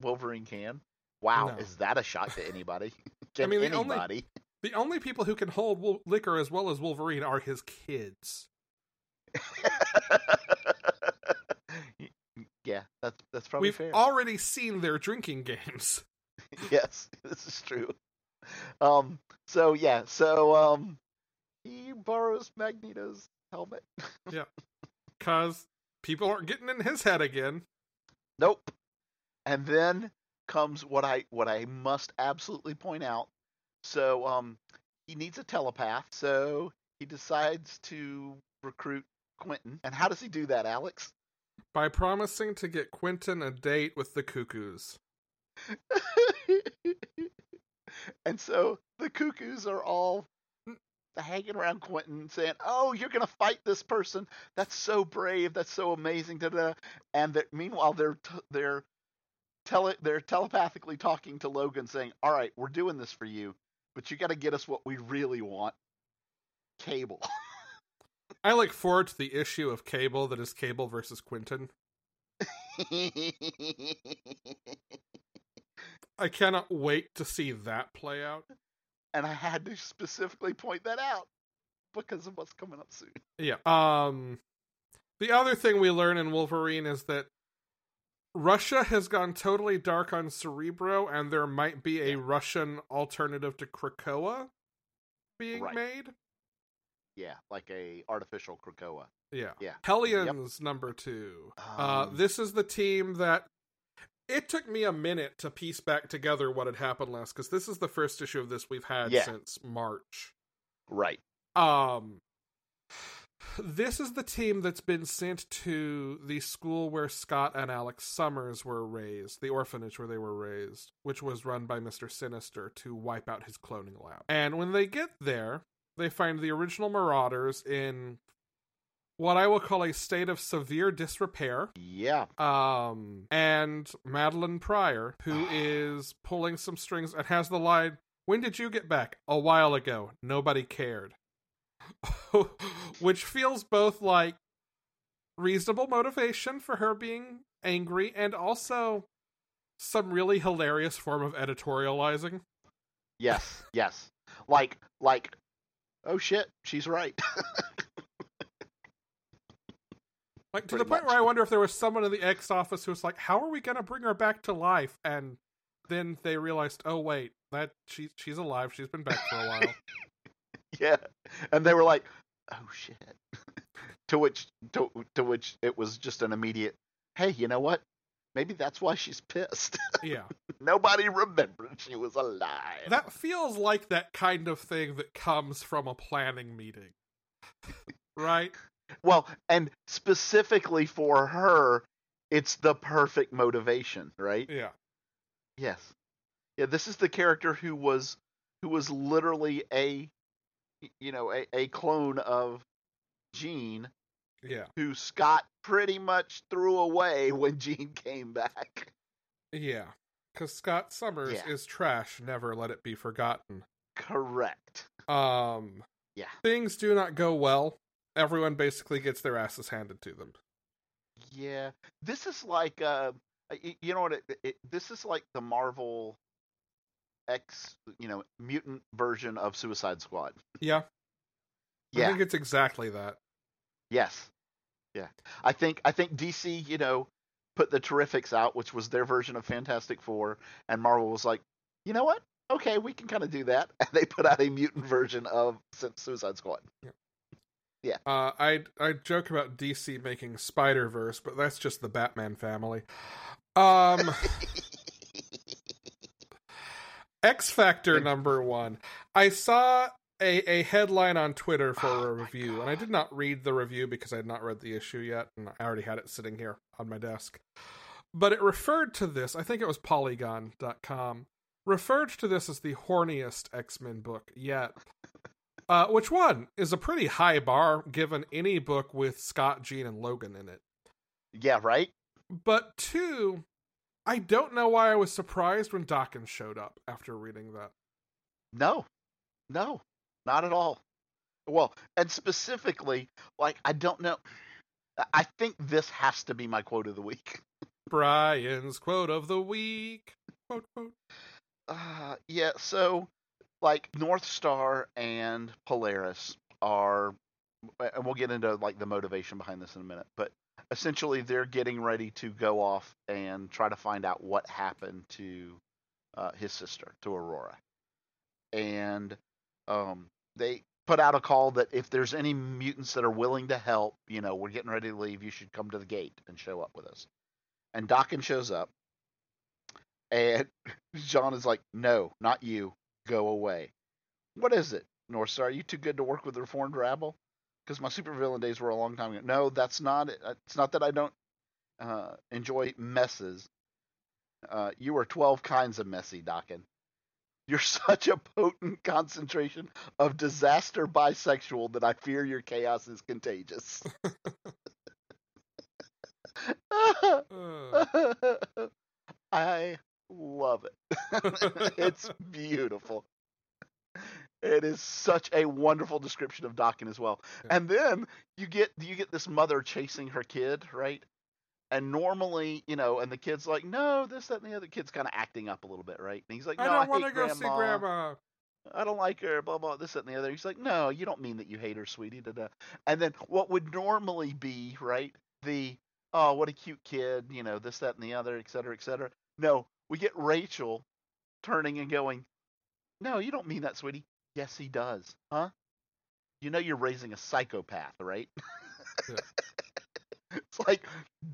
Wolverine can. Wow, No. is that a shock to anybody? Can mean, the only- The only people who can hold liquor as well as Wolverine are his kids. yeah, that's that's probably We've fair. already seen their drinking games. yes, this is true. Um, so yeah, so um, he borrows Magneto's helmet. Yeah. Cause people aren't getting in his head again. Nope. And then comes what I what I must absolutely point out. So um he needs a telepath, so he decides to recruit Quentin. And how does he do that, Alex? By promising to get Quentin a date with the cuckoos. and so the cuckoos are all hanging around Quentin saying, "Oh, you're going to fight this person. That's so brave. That's so amazing." Da da. And that meanwhile they're t- they're tele- they're telepathically talking to Logan saying, "All right, we're doing this for you, but you got to get us what we really want." Cable. I look forward to the issue of Cable that is Cable versus Quentin. I cannot wait to see that play out. And I had to specifically point that out because of what's coming up soon. Yeah. Um the other thing we learn in Wolverine is that Russia has gone totally dark on Cerebro and there might be a Russian alternative to Krakoa being Right. made. Yeah, like a artificial Krakoa. Yeah. Yeah. Hellions number 2. uh Um, this is the team that it took me a minute to piece back together what had happened last cuz this is the first issue of this we've had Yeah. since March. Right. Um, this is the team that's been sent to the school where Scott and Alex Summers were raised, the orphanage where they were raised, which was run by Mr. Sinister to wipe out his cloning lab. And when they get there, they find the original Marauders in what I will call a state of severe disrepair. Yeah. Um, and Madelyne Pryor, who is pulling some strings and has the line, When did you get back? A while ago. Nobody cared. Which feels both like reasonable motivation for her being angry and also some really hilarious form of editorializing. Yes. Yes. Like like oh shit, she's right. Like to the point much. where I wonder if there was someone in the X office who was like, "How are we going to bring her back to life?" And then they realized, "Oh wait, that she's she's alive. She's been back for a while." yeah. And they were like, "Oh shit." to which to, to which it was just an immediate, "Hey, you know what? Maybe that's why she's pissed. yeah, Nobody remembered she was alive." that feels like that kind of thing that comes from a planning meeting, right? Well, and specifically for her, it's the perfect motivation, right? Yeah, Yes. Yeah, this is the character who was who was literally a you know, a, a clone of Jean yeah, who Scott pretty much threw away when Jean came back. yeah. Because Scott Summers Yeah. is trash. Never let it be forgotten. Correct. Um, Yeah. things do not go well. Everyone basically gets their asses handed to them. Yeah. This is like uh you know what it, it, this is like the Marvel X, you know, mutant version of Suicide Squad. Yeah, I think it's exactly that. Yes. Yeah. I think I think DC, you know, put the Terrifics out, which was their version of Fantastic Four, and Marvel was like, you know what? Okay, we can kind of do that, and they put out a mutant version of Suicide Squad. Uh, I I joke about DC making Spider Verse, but that's just the Batman family. Um, X Factor number one. I saw a, a headline on Twitter for Oh a review, and I did not read the review because I had not read the issue yet, and I already had it sitting here on my desk. but it referred to this, I think it was Polygon.com, referred to this as the horniest X Men book yet. Uh, which one is a pretty high bar given any book with Scott, Jean, and Logan in it. Yeah, right? But two, I don't know why I was surprised when Daken showed up after reading that. No, no, not at all. Well, and specifically, like, I don't know. I think this has to be my quote of the week. Brian's quote of the week. Quote, quote. Uh, yeah, so, like, North Star and Polaris are, and we'll get into, like, the motivation behind this in a minute, but essentially they're getting ready to go off and try to find out what happened to uh, his sister, to Aurora. And um, they put out a call that if there's any mutants that are willing to help, you know, we're getting ready to leave, you should come to the gate and show up with us. And Daken shows up, and John is like, no, not you, go away. What is it, North Star? Are you too good to work with the Reformed Rabble? Because my supervillain days were a long time ago. No, that's not it. It's not that I don't uh, enjoy messes. Uh, you are 12 kinds of messy, Daken. You're such a potent concentration of disaster bisexual that I fear your chaos is contagious. Uh, I love it. it's beautiful. It is such a wonderful description of Daken as well. Yeah. And then you get you get this mother chasing her kid, right? And normally, you know, and the kid's like, no, this, that, and the other kid's kind of acting up a little bit, right? And he's like, no, I don't want to go see Grandma. I don't like her, blah blah, this, that, and the other. He's like, no, you don't mean that you hate her, sweetie. Da, da. And then what would normally be, right? The oh, what a cute kid, you know, this, that, and the other, et cetera, et cetera. No, we get Rachel turning and going, no, you don't mean that, sweetie. Yes, he does, huh? You know you're raising a psychopath, right? Yeah. it's like,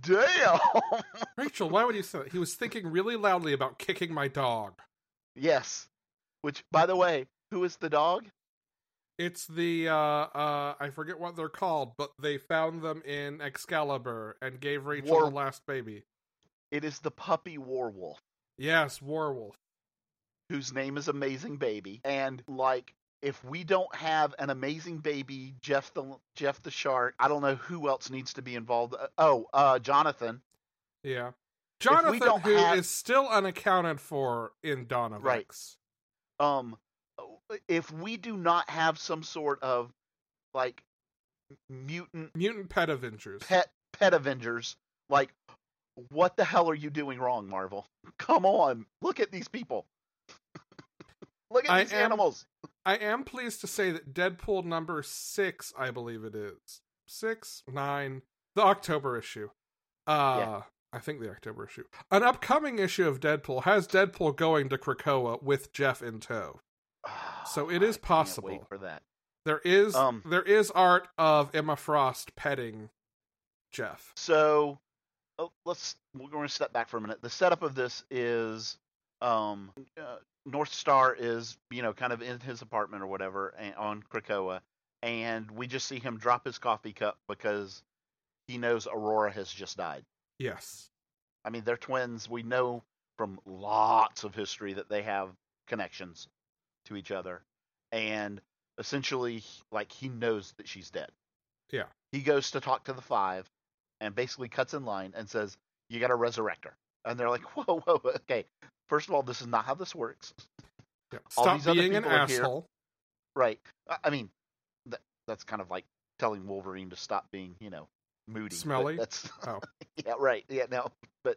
damn. Rachel, why would you say that? He was thinking really loudly about kicking my dog. yes. Which, by the way, who is the dog? It's the uh uh I forget what they're called, but they found them in Excalibur and gave Rachel War- the last baby. It is the puppy Warwolf. Yes, Warwolf. whose name is Amazing Baby, and like if we don't have an amazing baby, Jeff the Jeff the shark, I don't know who else needs to be involved. Uh, Oh, uh, Jonathan, Yeah. Jonathan, who is still unaccounted for in Dawn of Right. X. um, if we do not have some sort of like mutant Mutant Pet Avengers. pet pet Avengers, like what the hell are you doing wrong, Marvel? Come on, look at these people. look at I these am- animals. I am pleased to say that Deadpool number six, I believe it is. Six, nine, the October issue. Uh Yeah. I think the October issue. An upcoming issue of Deadpool has Deadpool going to Krakoa with Jeff in tow. So it is possible. for that. There is Um, there is art of Emma Frost petting Jeff. So oh, let's we're going to step back for a minute. The setup of this is um, uh, North Star is you know kind of in his apartment or whatever and, on Krakoa, and we just see him drop his coffee cup because he knows Aurora has just died. Yes. I mean, they're twins. We know from lots of history that they have connections to each other, and essentially, like he knows that she's dead. Yeah. He goes to talk to the five, and basically cuts in line and says, "You got to resurrect her." And they're like, "Whoa, whoa, okay. First of all, this is not how this works." Yeah. Stop being an are here. asshole. Right. I- I mean, that that's kind of like telling Wolverine to stop being, you know, moody. Smelly? That's Oh. yeah, right. Yeah, no, but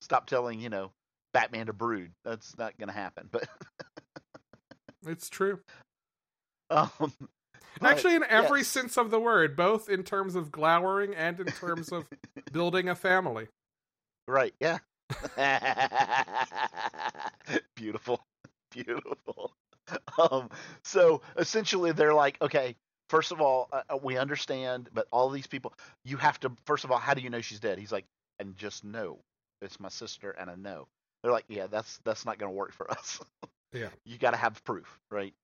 stop telling, you know, Batman to brood. That's not going to happen. But It's true. um, Actually, in every yes. sense of the word, both in terms of glowering and in terms of building a family. right, yeah. beautiful, beautiful. Um, so essentially, they're like, okay, first of all, uh, uh, we understand, but all these people, you have to. First of all, how do you know she's dead? He's like, and just know it's my sister, and I know. They're like, yeah, that's that's not going to work for us. Yeah. you got to have proof, right?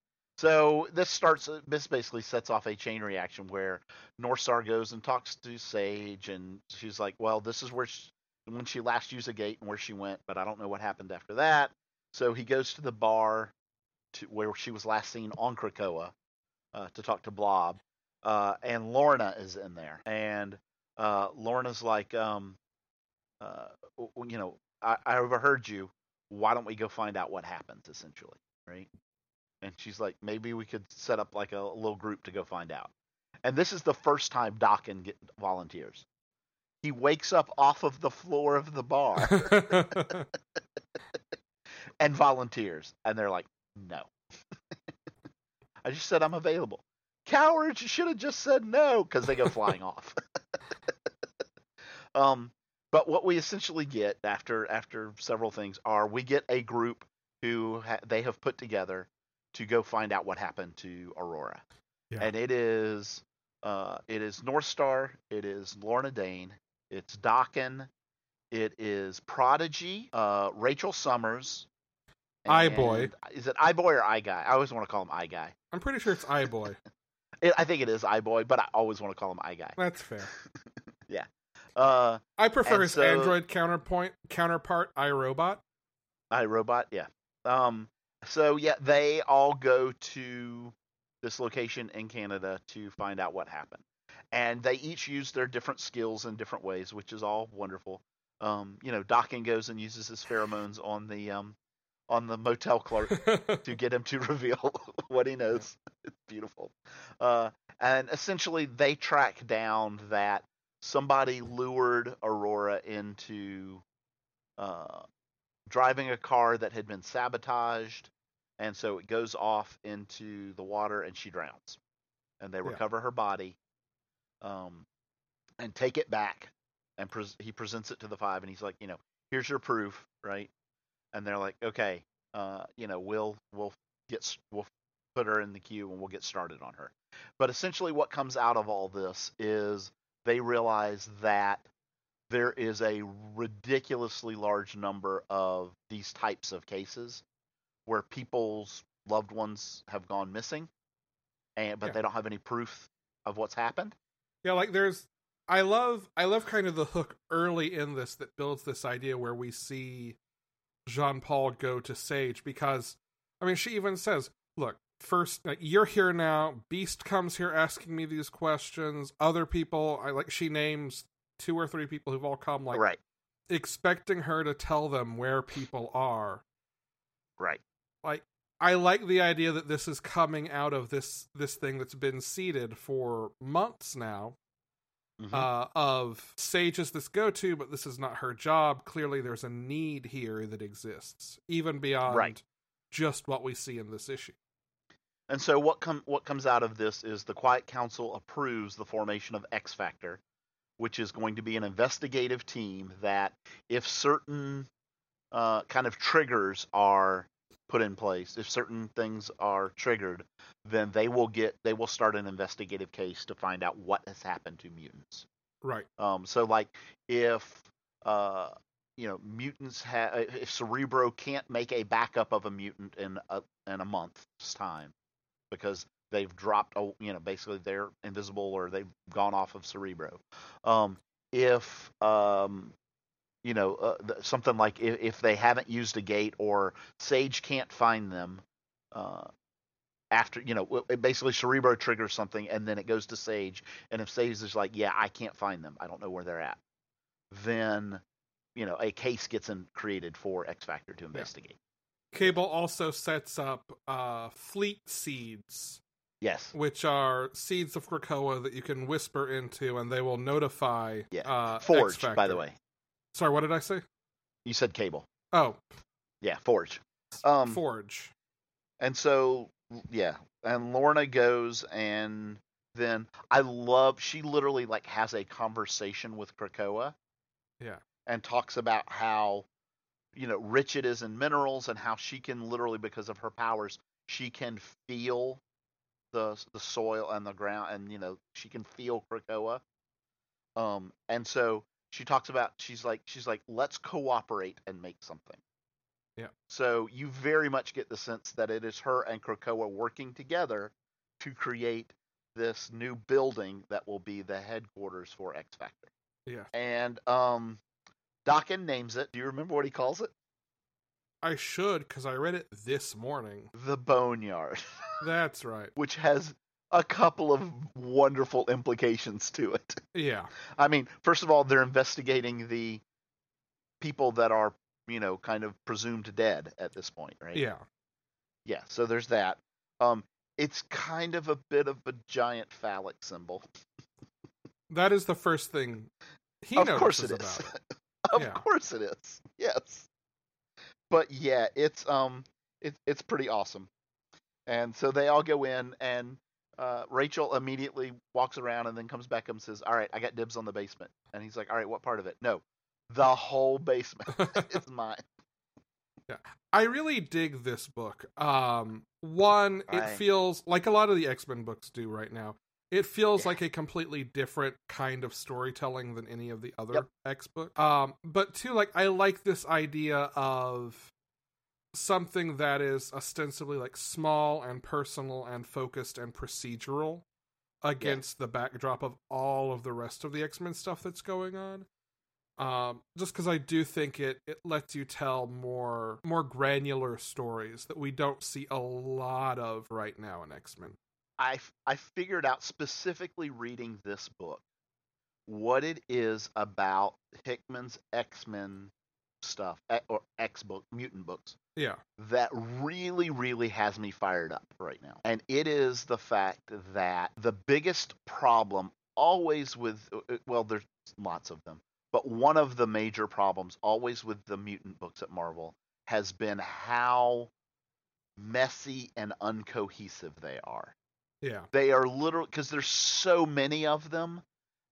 So this starts. uh, This basically sets off a chain reaction where North Star goes and talks to Sage, and she's like, "Well, this is where she, when she last used a gate and where she went, but I don't know what happened after that." So he goes to the bar to where she was last seen on Krakoa uh, to talk to Blob, uh, and Lorna is in there, and uh, Lorna's like, um, uh, you know, I, I overheard you. Why don't we go find out what happens? Essentially, right? And she's like, maybe we could set up like a, little group to go find out. And this is the first time Daken get volunteers. He wakes up off of the floor of the bar and volunteers, and they're like, no. I just said I'm available. Cowards, you should have just said no because they go flying off. um, but what we essentially get after after several things are we get a group who ha- they have put together to go find out what happened to Aurora, Yeah. and it is uh, it is North Star, it is Lorna Dane, it's Daken, it is Prodigy, uh, Rachel Summers, Eye-Boy. Is it I Boy or I Guy? I always want to call him I Guy. I'm pretty sure it's iBoy. It, I think it is I Boy, but I always want to call him I Guy. That's fair. Yeah. Uh, I prefer his so- android counterpoint counterpart iRobot. I Robot, yeah. Um, so yeah, they all go to this location in Canada to find out what happened, and they each use their different skills in different ways, which is all wonderful. Um, you know, Daken goes and uses his pheromones on the um, on the motel clerk to get him to reveal what he knows. It's beautiful. Uh, and essentially, they track down that somebody lured Aurora into uh, driving a car that had been sabotaged, and so it goes off into the water and she drowns. And they Yeah. recover her body, um, and take it back. And pres he presents it to the five, and he's like, you know, here's your proof, right? And they're like, okay, uh, you know, we'll we'll get we'll put her in the queue and we'll get started on her. But essentially, what comes out of all this is they realize that there is a ridiculously large number of these types of cases where people's loved ones have gone missing, and but Yeah. they don't have any proof of what's happened. Yeah, like there's I love I love kind of the hook early in this that builds this idea where we see Jean Paul go to Sage because I mean she even says, "Look, first like, you're here now. Beast comes here asking me these questions. Other people, I like she names two or three people who've all come like right, expecting her to tell them where people are. right, Like I like the idea that this is coming out of this this thing that's been seeded for months now Mhm. uh, of Sage is this go to, but this is not her job. Clearly, there's a need here that exists, even beyond Right. just what we see in this issue. And so what come what comes out of this is the Quiet Council approves the formation of X Factor, which is going to be an investigative team that if certain uh, kind of triggers are put in place, if certain things are triggered, then they will get they will start an investigative case to find out what has happened to mutants. Right. Um, so like if uh, you know mutants have if Cerebro can't make a backup of a mutant in a in a month's time because they've dropped a you know basically they're invisible or they've gone off of Cerebro. Um, if um, you know uh, th- something like if, if they haven't used a gate or Sage can't find them. Uh, after you know, it basically Cerebro triggers something, and then it goes to Sage, and if Sage is like, "Yeah, I can't find them. I don't know where they're at," then you know a case gets in, created for X Factor to investigate. Cable also sets up uh, fleet seeds, Yes, which are seeds of Krakoa that you can whisper into, and they will notify. Yeah. Uh, Forge, X-Factor. by the way. Sorry, what did I say? You said Cable. Oh, Yeah, Forge. Um, Forge. And so, yeah, and Lorna goes, and then I love. She literally like has a conversation with Krakoa. Yeah. And talks about how, you know, rich it is in minerals, and how she can literally, because of her powers, she can feel the the soil and the ground, and you know, she can feel Krakoa. Um, and so she talks about she's like she's like let's cooperate and make something Yeah. So you very much get the sense that it is her and Krakoa working together to create this new building that will be the headquarters for X Factor. Yeah. And um Daken names it. Do you remember what he calls it? I should because I read it this morning. The Boneyard, That's right. which has a couple of wonderful implications to it. Yeah. I mean, first of all, they're investigating the people that are, you know, kind of presumed dead at this point, right? Yeah. Yeah, so there's that. Um it's kind of a bit of a giant phallic symbol. That is the first thing he of notices course it about is. it. of Yeah. course it is. Yes. But yeah, it's um it's it's pretty awesome. And so they all go in and uh, Rachel immediately walks around and then comes back up and says, "All right, I got dibs on the basement." And he's like, "All right, what part of it?" No, the whole basement is mine. Yeah. I really dig this book. Um, one, it feels like a lot of the X Men books do right now. It feels Yeah. like a completely different kind of storytelling than any of the other Yep. X book. Um, but too, like I like this idea of something that is ostensibly like small and personal and focused and procedural against the backdrop of all of the rest of the X Men stuff that's going on. Um, just because I do think it it lets you tell more more granular stories that we don't see a lot of right now in X Men. I I figured out specifically reading this book what it is about Hickman's X Men stuff eh, or X book mutant books Yeah, that really really has me fired up right now, and it is the fact that the biggest problem always with uh, well there's lots of them, but one of the major problems always with the mutant books at Marvel has been how messy and uncohesive they are yeah, they are literal because there's so many of them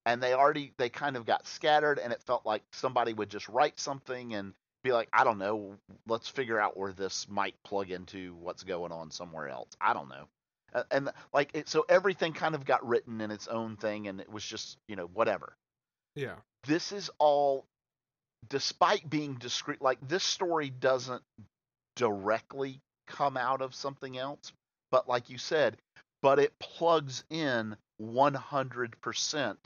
and they already they kind of got scattered and it felt like somebody would just write something and be like i don't know let's figure out where this might plug into what's going on somewhere else. I don't know. A- and like it, so everything kind of got written in its own thing and it was just you know whatever. Yeah, this is all despite being discrete like this story doesn't directly come out of something else but like you said but it plugs in 100%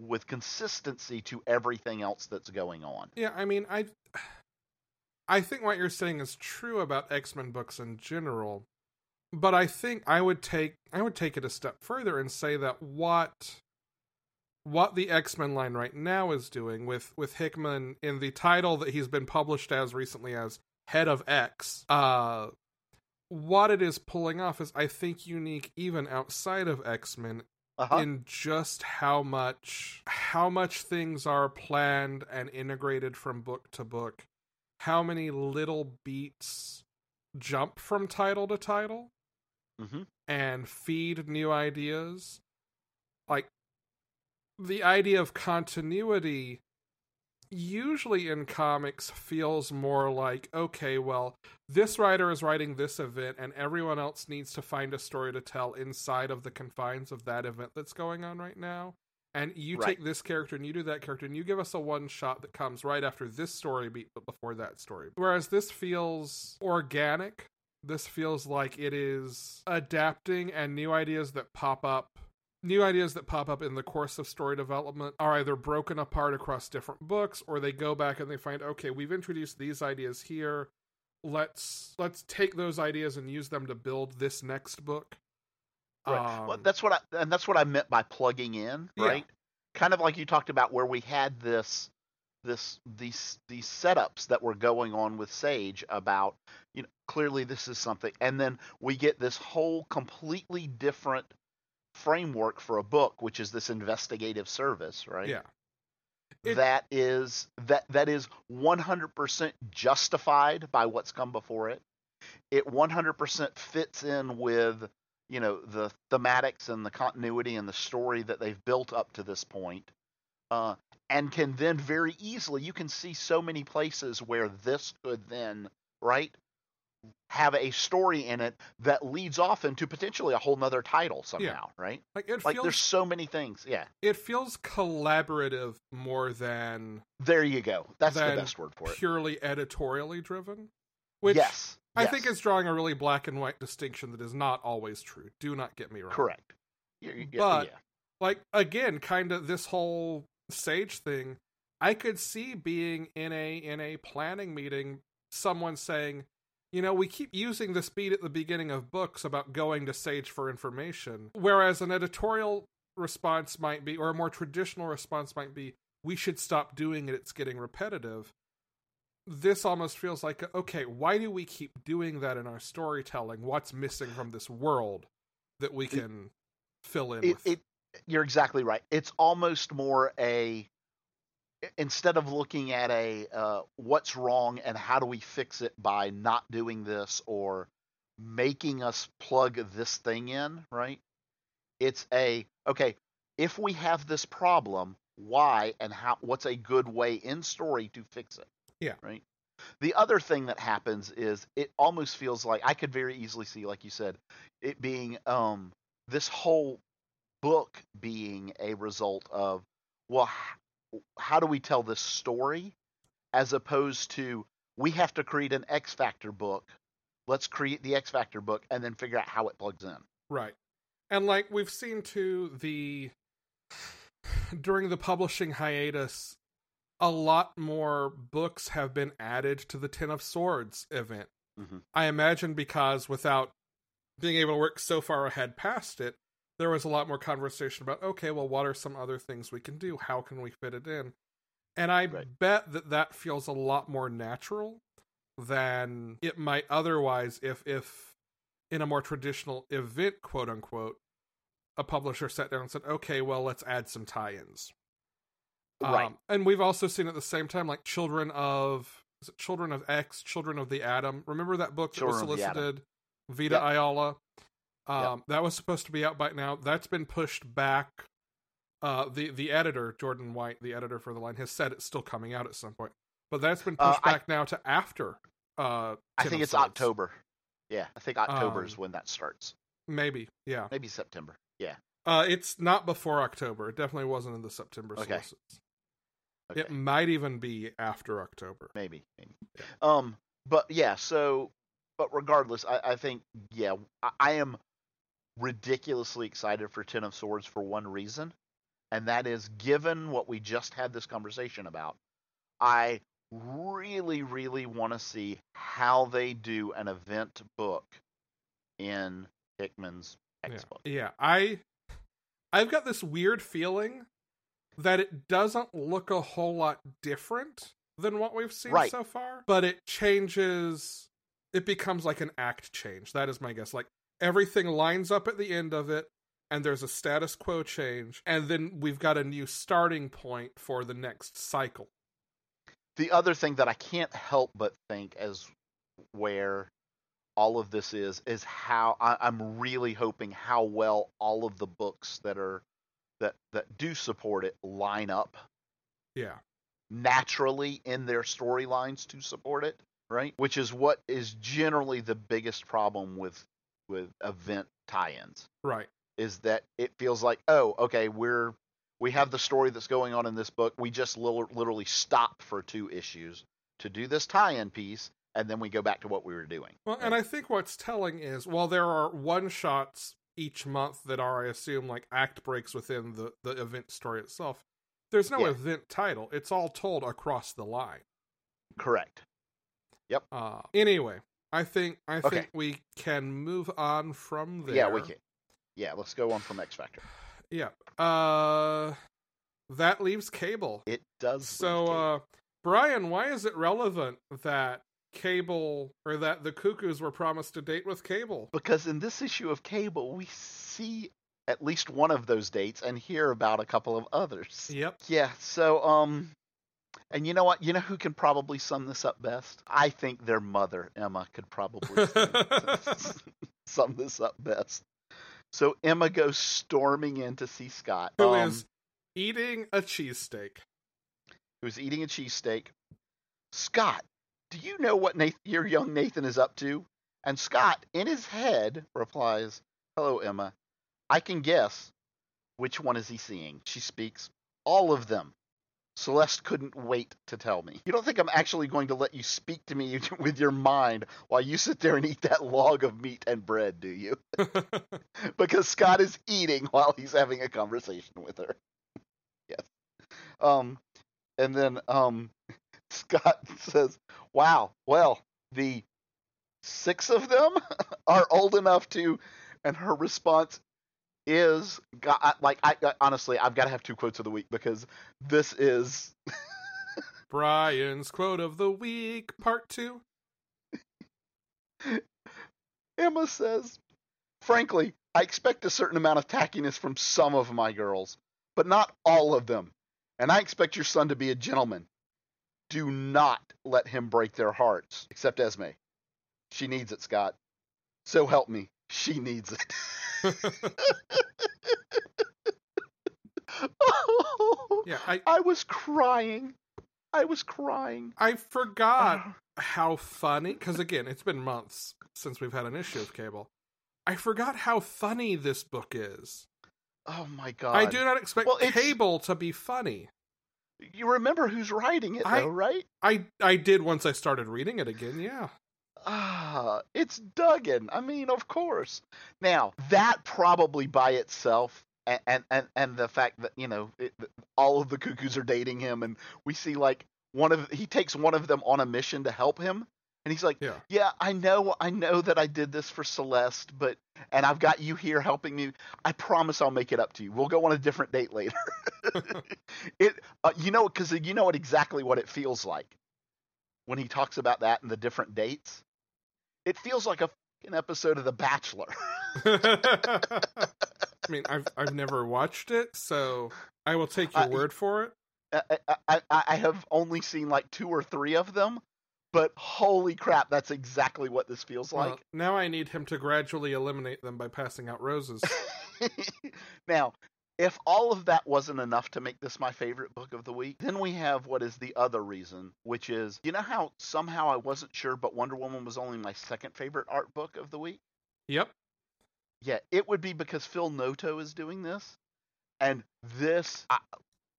with consistency to everything else that's going on yeah. I mean, I I think what you're saying is true about X Men books in general, but I think I would take I would take it a step further and say that what what the X-Men line right now is doing with with Hickman in the title that he's been published as recently as Head of X, uh what it is pulling off is I think unique even outside of X-Men uh-huh. in just how much how much things are planned and integrated from book to book. How many little beats jump from title to title hmm and feed new ideas. Like the idea of continuity usually in comics feels more like okay well this writer is writing this event and everyone else needs to find a story to tell inside of the confines of that event that's going on right now. And you Right. take this character and you do that character and you give us a one shot that comes right after this story beat but before that story. Whereas this feels organic. This feels like it is adapting and new ideas that pop up new ideas that pop up in the course of story development are either broken apart across different books or they go back and they find okay we've introduced these ideas here let's let's take those ideas and use them to build this next book Right. well, Um, that's what I and that's what I meant by plugging in, Yeah. right? Kind of like you talked about where we had this this these these setups that were going on with Sage about you know clearly this is something and then we get this whole completely different framework for a book which is this investigative service, right? yeah It- that is that that is 100% justified by what's come before it. It 100% fits in with you know the thematics and the continuity and the story that they've built up to this point, uh, and can then very easily you can see so many places where this could then right have a story in it that leads off into potentially a whole nother title somehow, right? like it Like feels there's so many things. Yeah, it feels collaborative more than there you go. That's the best word for it. purely editorially driven which yes, I yes, think is drawing a really black and white distinction that is not always true. Do not get me wrong. correct. But- yeah, Like again, kind of this whole sage thing. I could see being in a in a planning meeting, someone saying, you know, we keep using this beat at the beginning of books about going to Sage for information, whereas an editorial response might be, or a more traditional response might be, we should stop doing it. It's getting repetitive. This almost feels like, okay, why do we keep doing that in our storytelling? What's missing from this world that we can fill in it, with? it you're exactly right. It's almost more a instead of looking at a uh, what's wrong and how do we fix it by not doing this or making us plug this thing in, right? It's a okay, if we have this problem, why and how what's a good way in story to fix it? Yeah. Right? The other thing that happens is it almost feels like I could very easily see like you said it being um this whole book being a result of well how do we tell this story as opposed to we have to create an x factor book let's create the x factor book and then figure out how it plugs in Right. And like we've seen too the during the publishing hiatus a lot more books have been added to the Ten of Swords event. Mhm. I imagine because without being able to work so far ahead past it, there was a lot more conversation about okay, well what are some other things we can do? How can we fit it in? And I Right. bet that that feels a lot more natural than it might otherwise if if in a more traditional event, quote unquote, a publisher sat down and said, okay, well, let's add some tie ins. Right. Um, and we've also seen at the same time, like Children of is it Children of X, Children of the Atom. Remember that book that was of the Atom. solicited? Vita Yep. Ayala. Um, Yep. That was supposed to be out by now. That's been pushed back. Uh, the the editor Jordan White, the editor for the line, has said it's still coming out at some point, but that's been Uh, pushed I- back now to after. Uh, i think it's Swords. october yeah i think october is Um, when that starts Maybe, yeah. maybe september yeah Uh, it's not before October. It definitely wasn't in the September Okay. sources. okay. It might even be after October. maybe maybe Yeah. um but yeah so but regardless i, I think yeah I, I am ridiculously excited for ten of swords for one reason and that is given what we just had this conversation about i really really want to see how they do an event book in hickman's Yeah. X book yeah, I I've got this weird feeling that it doesn't look a whole lot different than what we've seen Right. so far, but it changes it becomes like an act change. That is my guess. Like everything lines up at the end of it and there's a status quo change and then we've got a new starting point for the next cycle. the other thing that I can't help but think as where all of this is is how I, I'm really hoping how well all of the books that are that that do support it line up Yeah. naturally in their storylines to support it, right? Which is what is generally the biggest problem with with event tie-ins Right. is that it feels like oh okay we're we have the story that's going on in this book we just li- literally stop for two issues to do this tie-in piece and then we go back to what we were doing Well, and I think what's telling is while there are one shots each month that are, I assume, like act breaks within the, the event story itself, there's no Yeah. event title. It's all told across the line. correct Yep. Uh, anyway, I think I Okay. think we can move on from there. yeah we can yeah let's go on from x factor Yeah. Uh, that leaves Cable. it does So, uh, Brian, why is it relevant that Cable or that the Cuckoos were promised to date with Cable? because in this issue of cable we see at least one of those dates and hear about a couple of others Yep. Yeah, so um and you know what? You know who can probably sum this up best? I think their mother, Emma, could probably sum, this up best. So Emma goes storming in to see Scott, Who um, is eating a cheesesteak. who's eating a cheesesteak. Scott, do you know what Nathan, your young Nathan is up to? And Scott, in his head, replies, Hello, Emma. I can guess. Which one is he seeing? She speaks, All of them. Celeste couldn't wait to tell me. You don't think I'm actually going to let you speak to me with your mind while you sit there and eat that log of meat and bread, do you? because Scott is eating while he's having a conversation with her. yes. Um, and then um, Scott says, "Wow, well, the six of them are old enough to," and her response is like I, I honestly I've got to have two quotes of the week because this is Brian's quote of the week, part two. Emma says, "Frankly, I expect a certain amount of tackiness from some of my girls, but not all of them, and I expect your son to be a gentleman. Do not let him break their hearts, except Esme. She needs it, Scott. So help me, she needs it." yeah, I I was crying. I was crying. I forgot how funny because again, it's been months since we've had an issue of Cable. I forgot how funny this book is. Oh my god! I do not expect well, Cable to be funny. You remember who's writing it, though, I, right? I I did once I started reading it again. Yeah. Ah, it's Duggan. I mean, of course. Now that probably by itself, and and and the fact that you know it, all of the cuckoos are dating him, and we see like one of he takes one of them on a mission to help him, and he's like, yeah. yeah, I know, I know that I did this for Celeste, but and I've got you here helping me. I promise I'll make it up to you. We'll go on a different date later. it, uh, you know, because you know what exactly what it feels like when he talks about that and the different dates it feels like a an episode of The Bachelor. I mean, I've I've never watched it, so I will take your uh, word for it. I, I, I have only seen like two or three of them, but holy crap, that's exactly what this feels like. Well, now I need him to gradually eliminate them by passing out roses. now, if all of that wasn't enough to make this my favorite book of the week, then we have what is the other reason, which is you know how somehow I wasn't sure, but Wonder Woman was only my second favorite art book of the week? Yep. Yeah, it would be because Phil Noto is doing this. And this, I,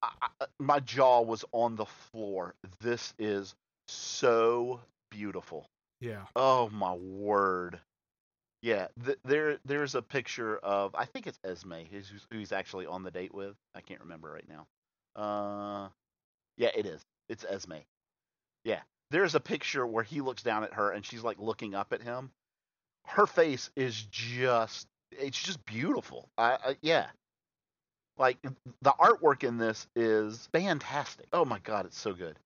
I, uh, my jaw was on the floor. This is so beautiful. Yeah. Oh, my word. Yeah, th- there there's a picture of I think it's Esme who's who's actually on the date with. I can't remember right now. Uh, yeah, it is. It's Esme. Yeah, there's a picture where he looks down at her and she's like looking up at him. Her face is just it's just beautiful. I, I yeah. Like the artwork in this is fantastic. Oh my god, it's so good.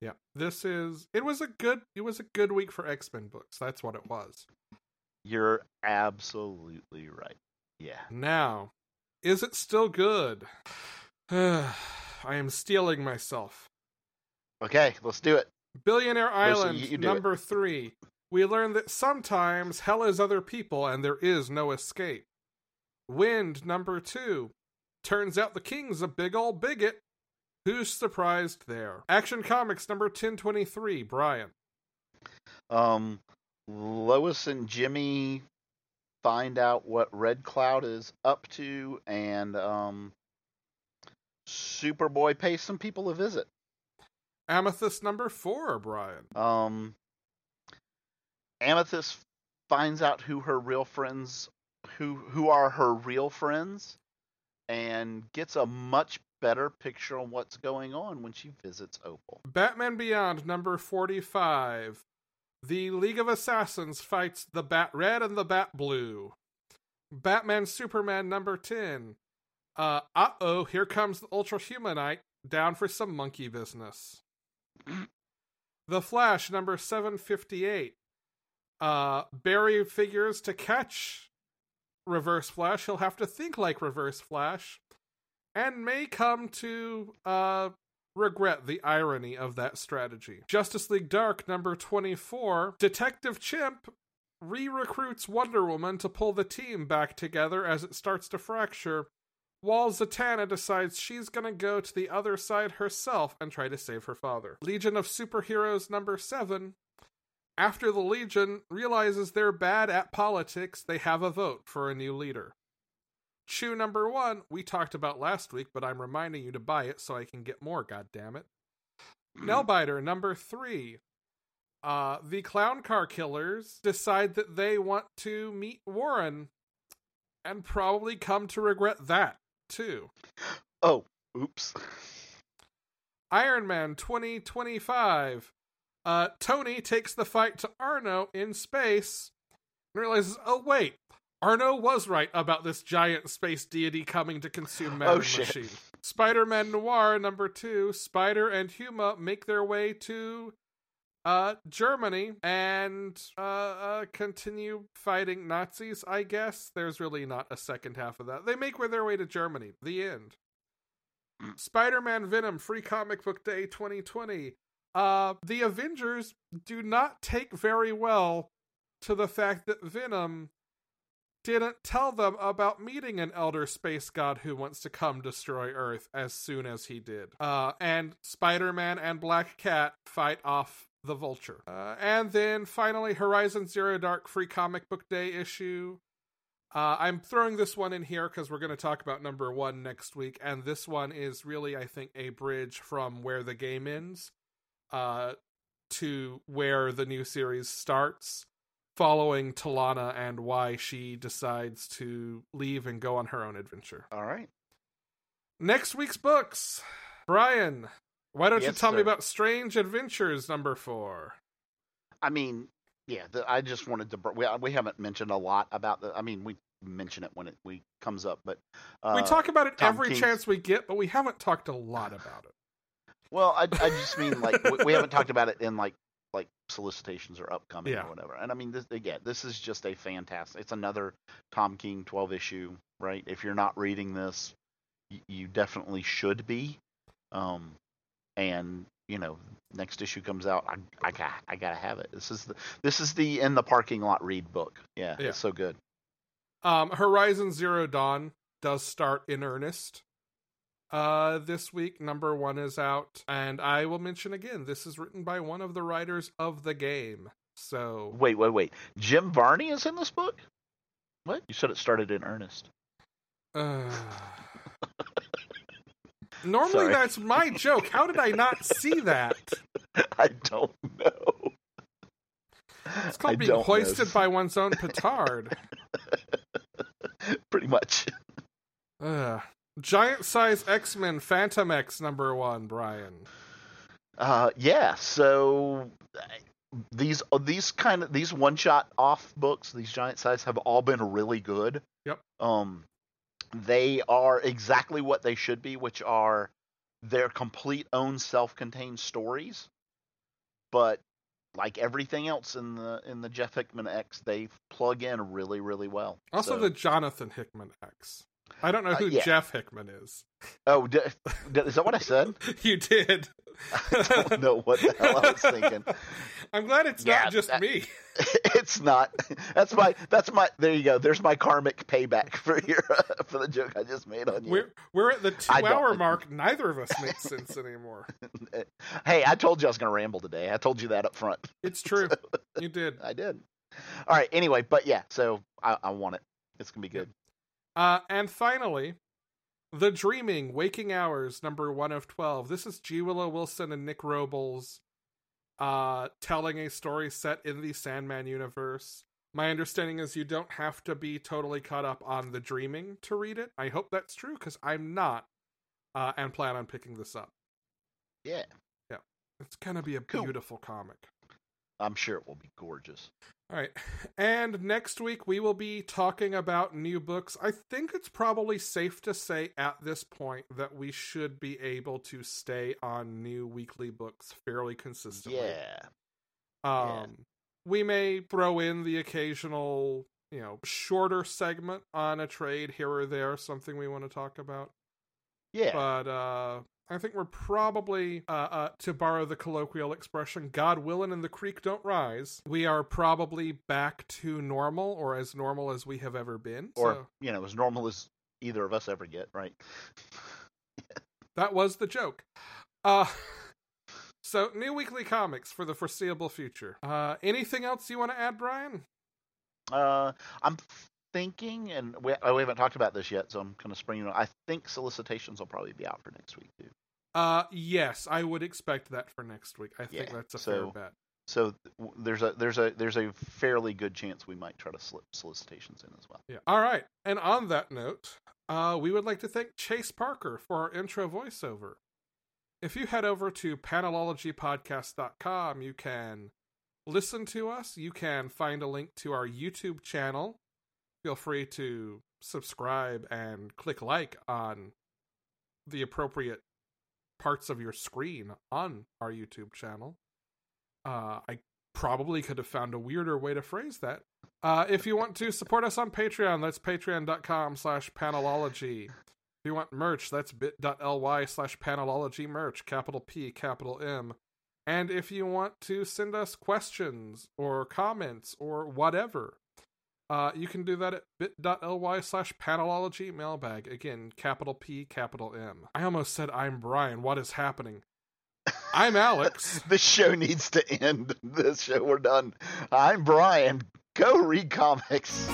Yeah, this is. It was a good. It was a good week for X Men books. That's what it was. You're absolutely right. Yeah. Now, is it still good? I am steeling myself. Okay, let's do it. Billionaire Island, number it. three. We learn that sometimes hell is other people and there is no escape. Wynd, number two. Turns out the king's a big old bigot. Who's surprised there? Action Comics, number 1023. Brian. Um, Lois and Jimmy find out what Red Cloud is up to, and um, Superboy pays some people a visit. Amethyst number four, Brian. Um, Amethyst finds out who her real friends, who who are her real friends, and gets a much better picture on what's going on when she visits Opal. Batman Beyond number forty-five. The League of Assassins fights the Bat Red and the Bat Blue. Batman Superman number 10. Uh oh, here comes the Ultra Humanite down for some monkey business. the Flash number 758. Uh Barry figures to catch Reverse Flash, he'll have to think like Reverse Flash and may come to uh regret the irony of that strategy. Justice League Dark number 24, Detective Chimp re recruits Wonder Woman to pull the team back together as it starts to fracture, while Zatanna decides she's gonna go to the other side herself and try to save her father. Legion of Superheroes number 7, after the Legion realizes they're bad at politics, they have a vote for a new leader. Chew number one, we talked about last week, but I'm reminding you to buy it so I can get more, God damn it. Nailbiter number three. Uh, the clown car killers decide that they want to meet Warren and probably come to regret that too. Oh, oops. Iron Man 2025. Uh, Tony takes the fight to Arno in space and realizes, oh, wait, Arno was right about this giant space deity coming to consume matter Oh, shit. machine. Spider Man Noir number two. Spider and Huma make their way to uh, Germany and uh, uh, continue fighting Nazis, I guess. There's really not a second half of that. They make their way to Germany. The end. Spider Man Venom Free Comic Book Day 2020. Uh, the Avengers do not take very well to the fact that Venom didn't tell them about meeting an elder space god who wants to come destroy Earth as soon as he did. Uh, and Spider Man and Black Cat fight off the Vulture. Uh, and then finally, Horizon Zero Dawn Free Comic Book Day issue. Uh, I'm throwing this one in here because we're going to talk about number one next week, and this one is really, I think, a bridge from where the game ends uh, to where the new series starts, following Talanah and why she decides to leave and go on her own adventure. All right. Next week's books, Brian. Why don't you Yes, tell me about Strange Adventures number four? I mean, yeah. The, I just wanted to. We we haven't mentioned a lot about the. I mean, we mention it when it we comes up, but uh, we talk about it Tom every chance we get, but we haven't talked a lot about it. Well, I I just mean like we, we haven't talked about it in like like solicitations or upcoming Yeah. or whatever. And I mean, this again, this is just a fantastic. It's another Tom King twelve issue, right? If you're not reading this, you, you definitely should be. Um, and you know, next issue comes out, I I got I gotta have it. This is the this is the in the parking lot read book. Yeah, Yeah. it's so good. Um, Horizon Zero Dawn does start in earnest. Uh, this week, number one is out, and I will mention again, this is written by one of the writers of the game. So, Wait, wait, wait. Jim Varney is in this book. What? You said it started in earnest. uh... normally Sorry. that's my joke. How did I not see that? I don't know. It's called I being know. hoisted by one's own petard. Pretty much. Ugh. Giant size X Men Phantom X number one, Brian. Uh, yeah. So these uh, these kind of these one shot off books, these giant size, have all been really good. Yep. Um, they are exactly what they should be, which are their complete own self contained stories. But like everything else in the in the Jeff Hickman X, they plug in really really well. Also, So- the Jonathan Hickman X. I don't know Uh, who yeah. Jeff Hickman is. oh, d- d- is that what I said? you did. I don't know what the hell I was thinking. I'm glad it's Yeah, not just that- me. it's not. That's my. That's my. There you go. There's my karmic payback for your for the joke I just made on you. We're we're at the two I hour mark. Neither of us makes sense anymore. hey, I told you I was going to ramble today. I told you that up front. It's true. You did. I did. All right. Anyway, but yeah. So I, I want it. It's gonna be good. Uh, and finally, The Dreaming, Waking Hours, number one of 12. This is G. Willow Wilson and Nick Robles uh, telling a story set in the Sandman universe. My understanding is you don't have to be totally caught up on The Dreaming to read it. I hope that's true because I'm not uh, and plan on picking this up. Yeah. Yeah. It's going to be a Cool. beautiful comic. I'm sure it will be gorgeous. All right. And next week we will be talking about new books. I think it's probably safe to say at this point that we should be able to stay on new weekly books fairly consistently. Yeah. Um yeah. we may throw in the occasional, you know, shorter segment on a trade here or there, something we want to talk about. Yeah. But uh I think we're probably, uh, uh, to borrow the colloquial expression, God willing and the creek don't rise. We are probably back to normal or as normal as we have ever been. or so you know, as normal as either of us ever get. Right. that was the joke. Uh, so new weekly comics for the foreseeable future. Uh, anything else you want to add, Brian? Uh, I'm thinking, and we, oh, we haven't talked about this yet, so I'm kind of springing. on- I think solicitations will probably be out for next week too. Uh, yes, I would expect that for next week. I think Yeah, that's a so- fair bet. So there's a there's a there's a fairly good chance we might try to slip solicitations in as well. Yeah. All right. And on that note, uh, we would like to thank Chase Parker for our intro voiceover. If you head over to panelologypodcast.com, you can listen to us. You can find a link to our YouTube channel. Feel free to subscribe and click like on the appropriate parts of your screen on our YouTube channel. Uh, I probably could have found a weirder way to phrase that. Uh, if you want to support us on Patreon, that's patreon.com slash panelology. If you want merch, that's bit.ly slash panelology merch, capital P, capital M. And if you want to send us questions or comments or whatever, uh, you can do that at bit.ly slash panelology mailbag. Again, capital P, capital M. I almost said I'm Brian. What is happening? I'm Alex. this show needs to end. This show we're done. I'm Brian. Go read comics.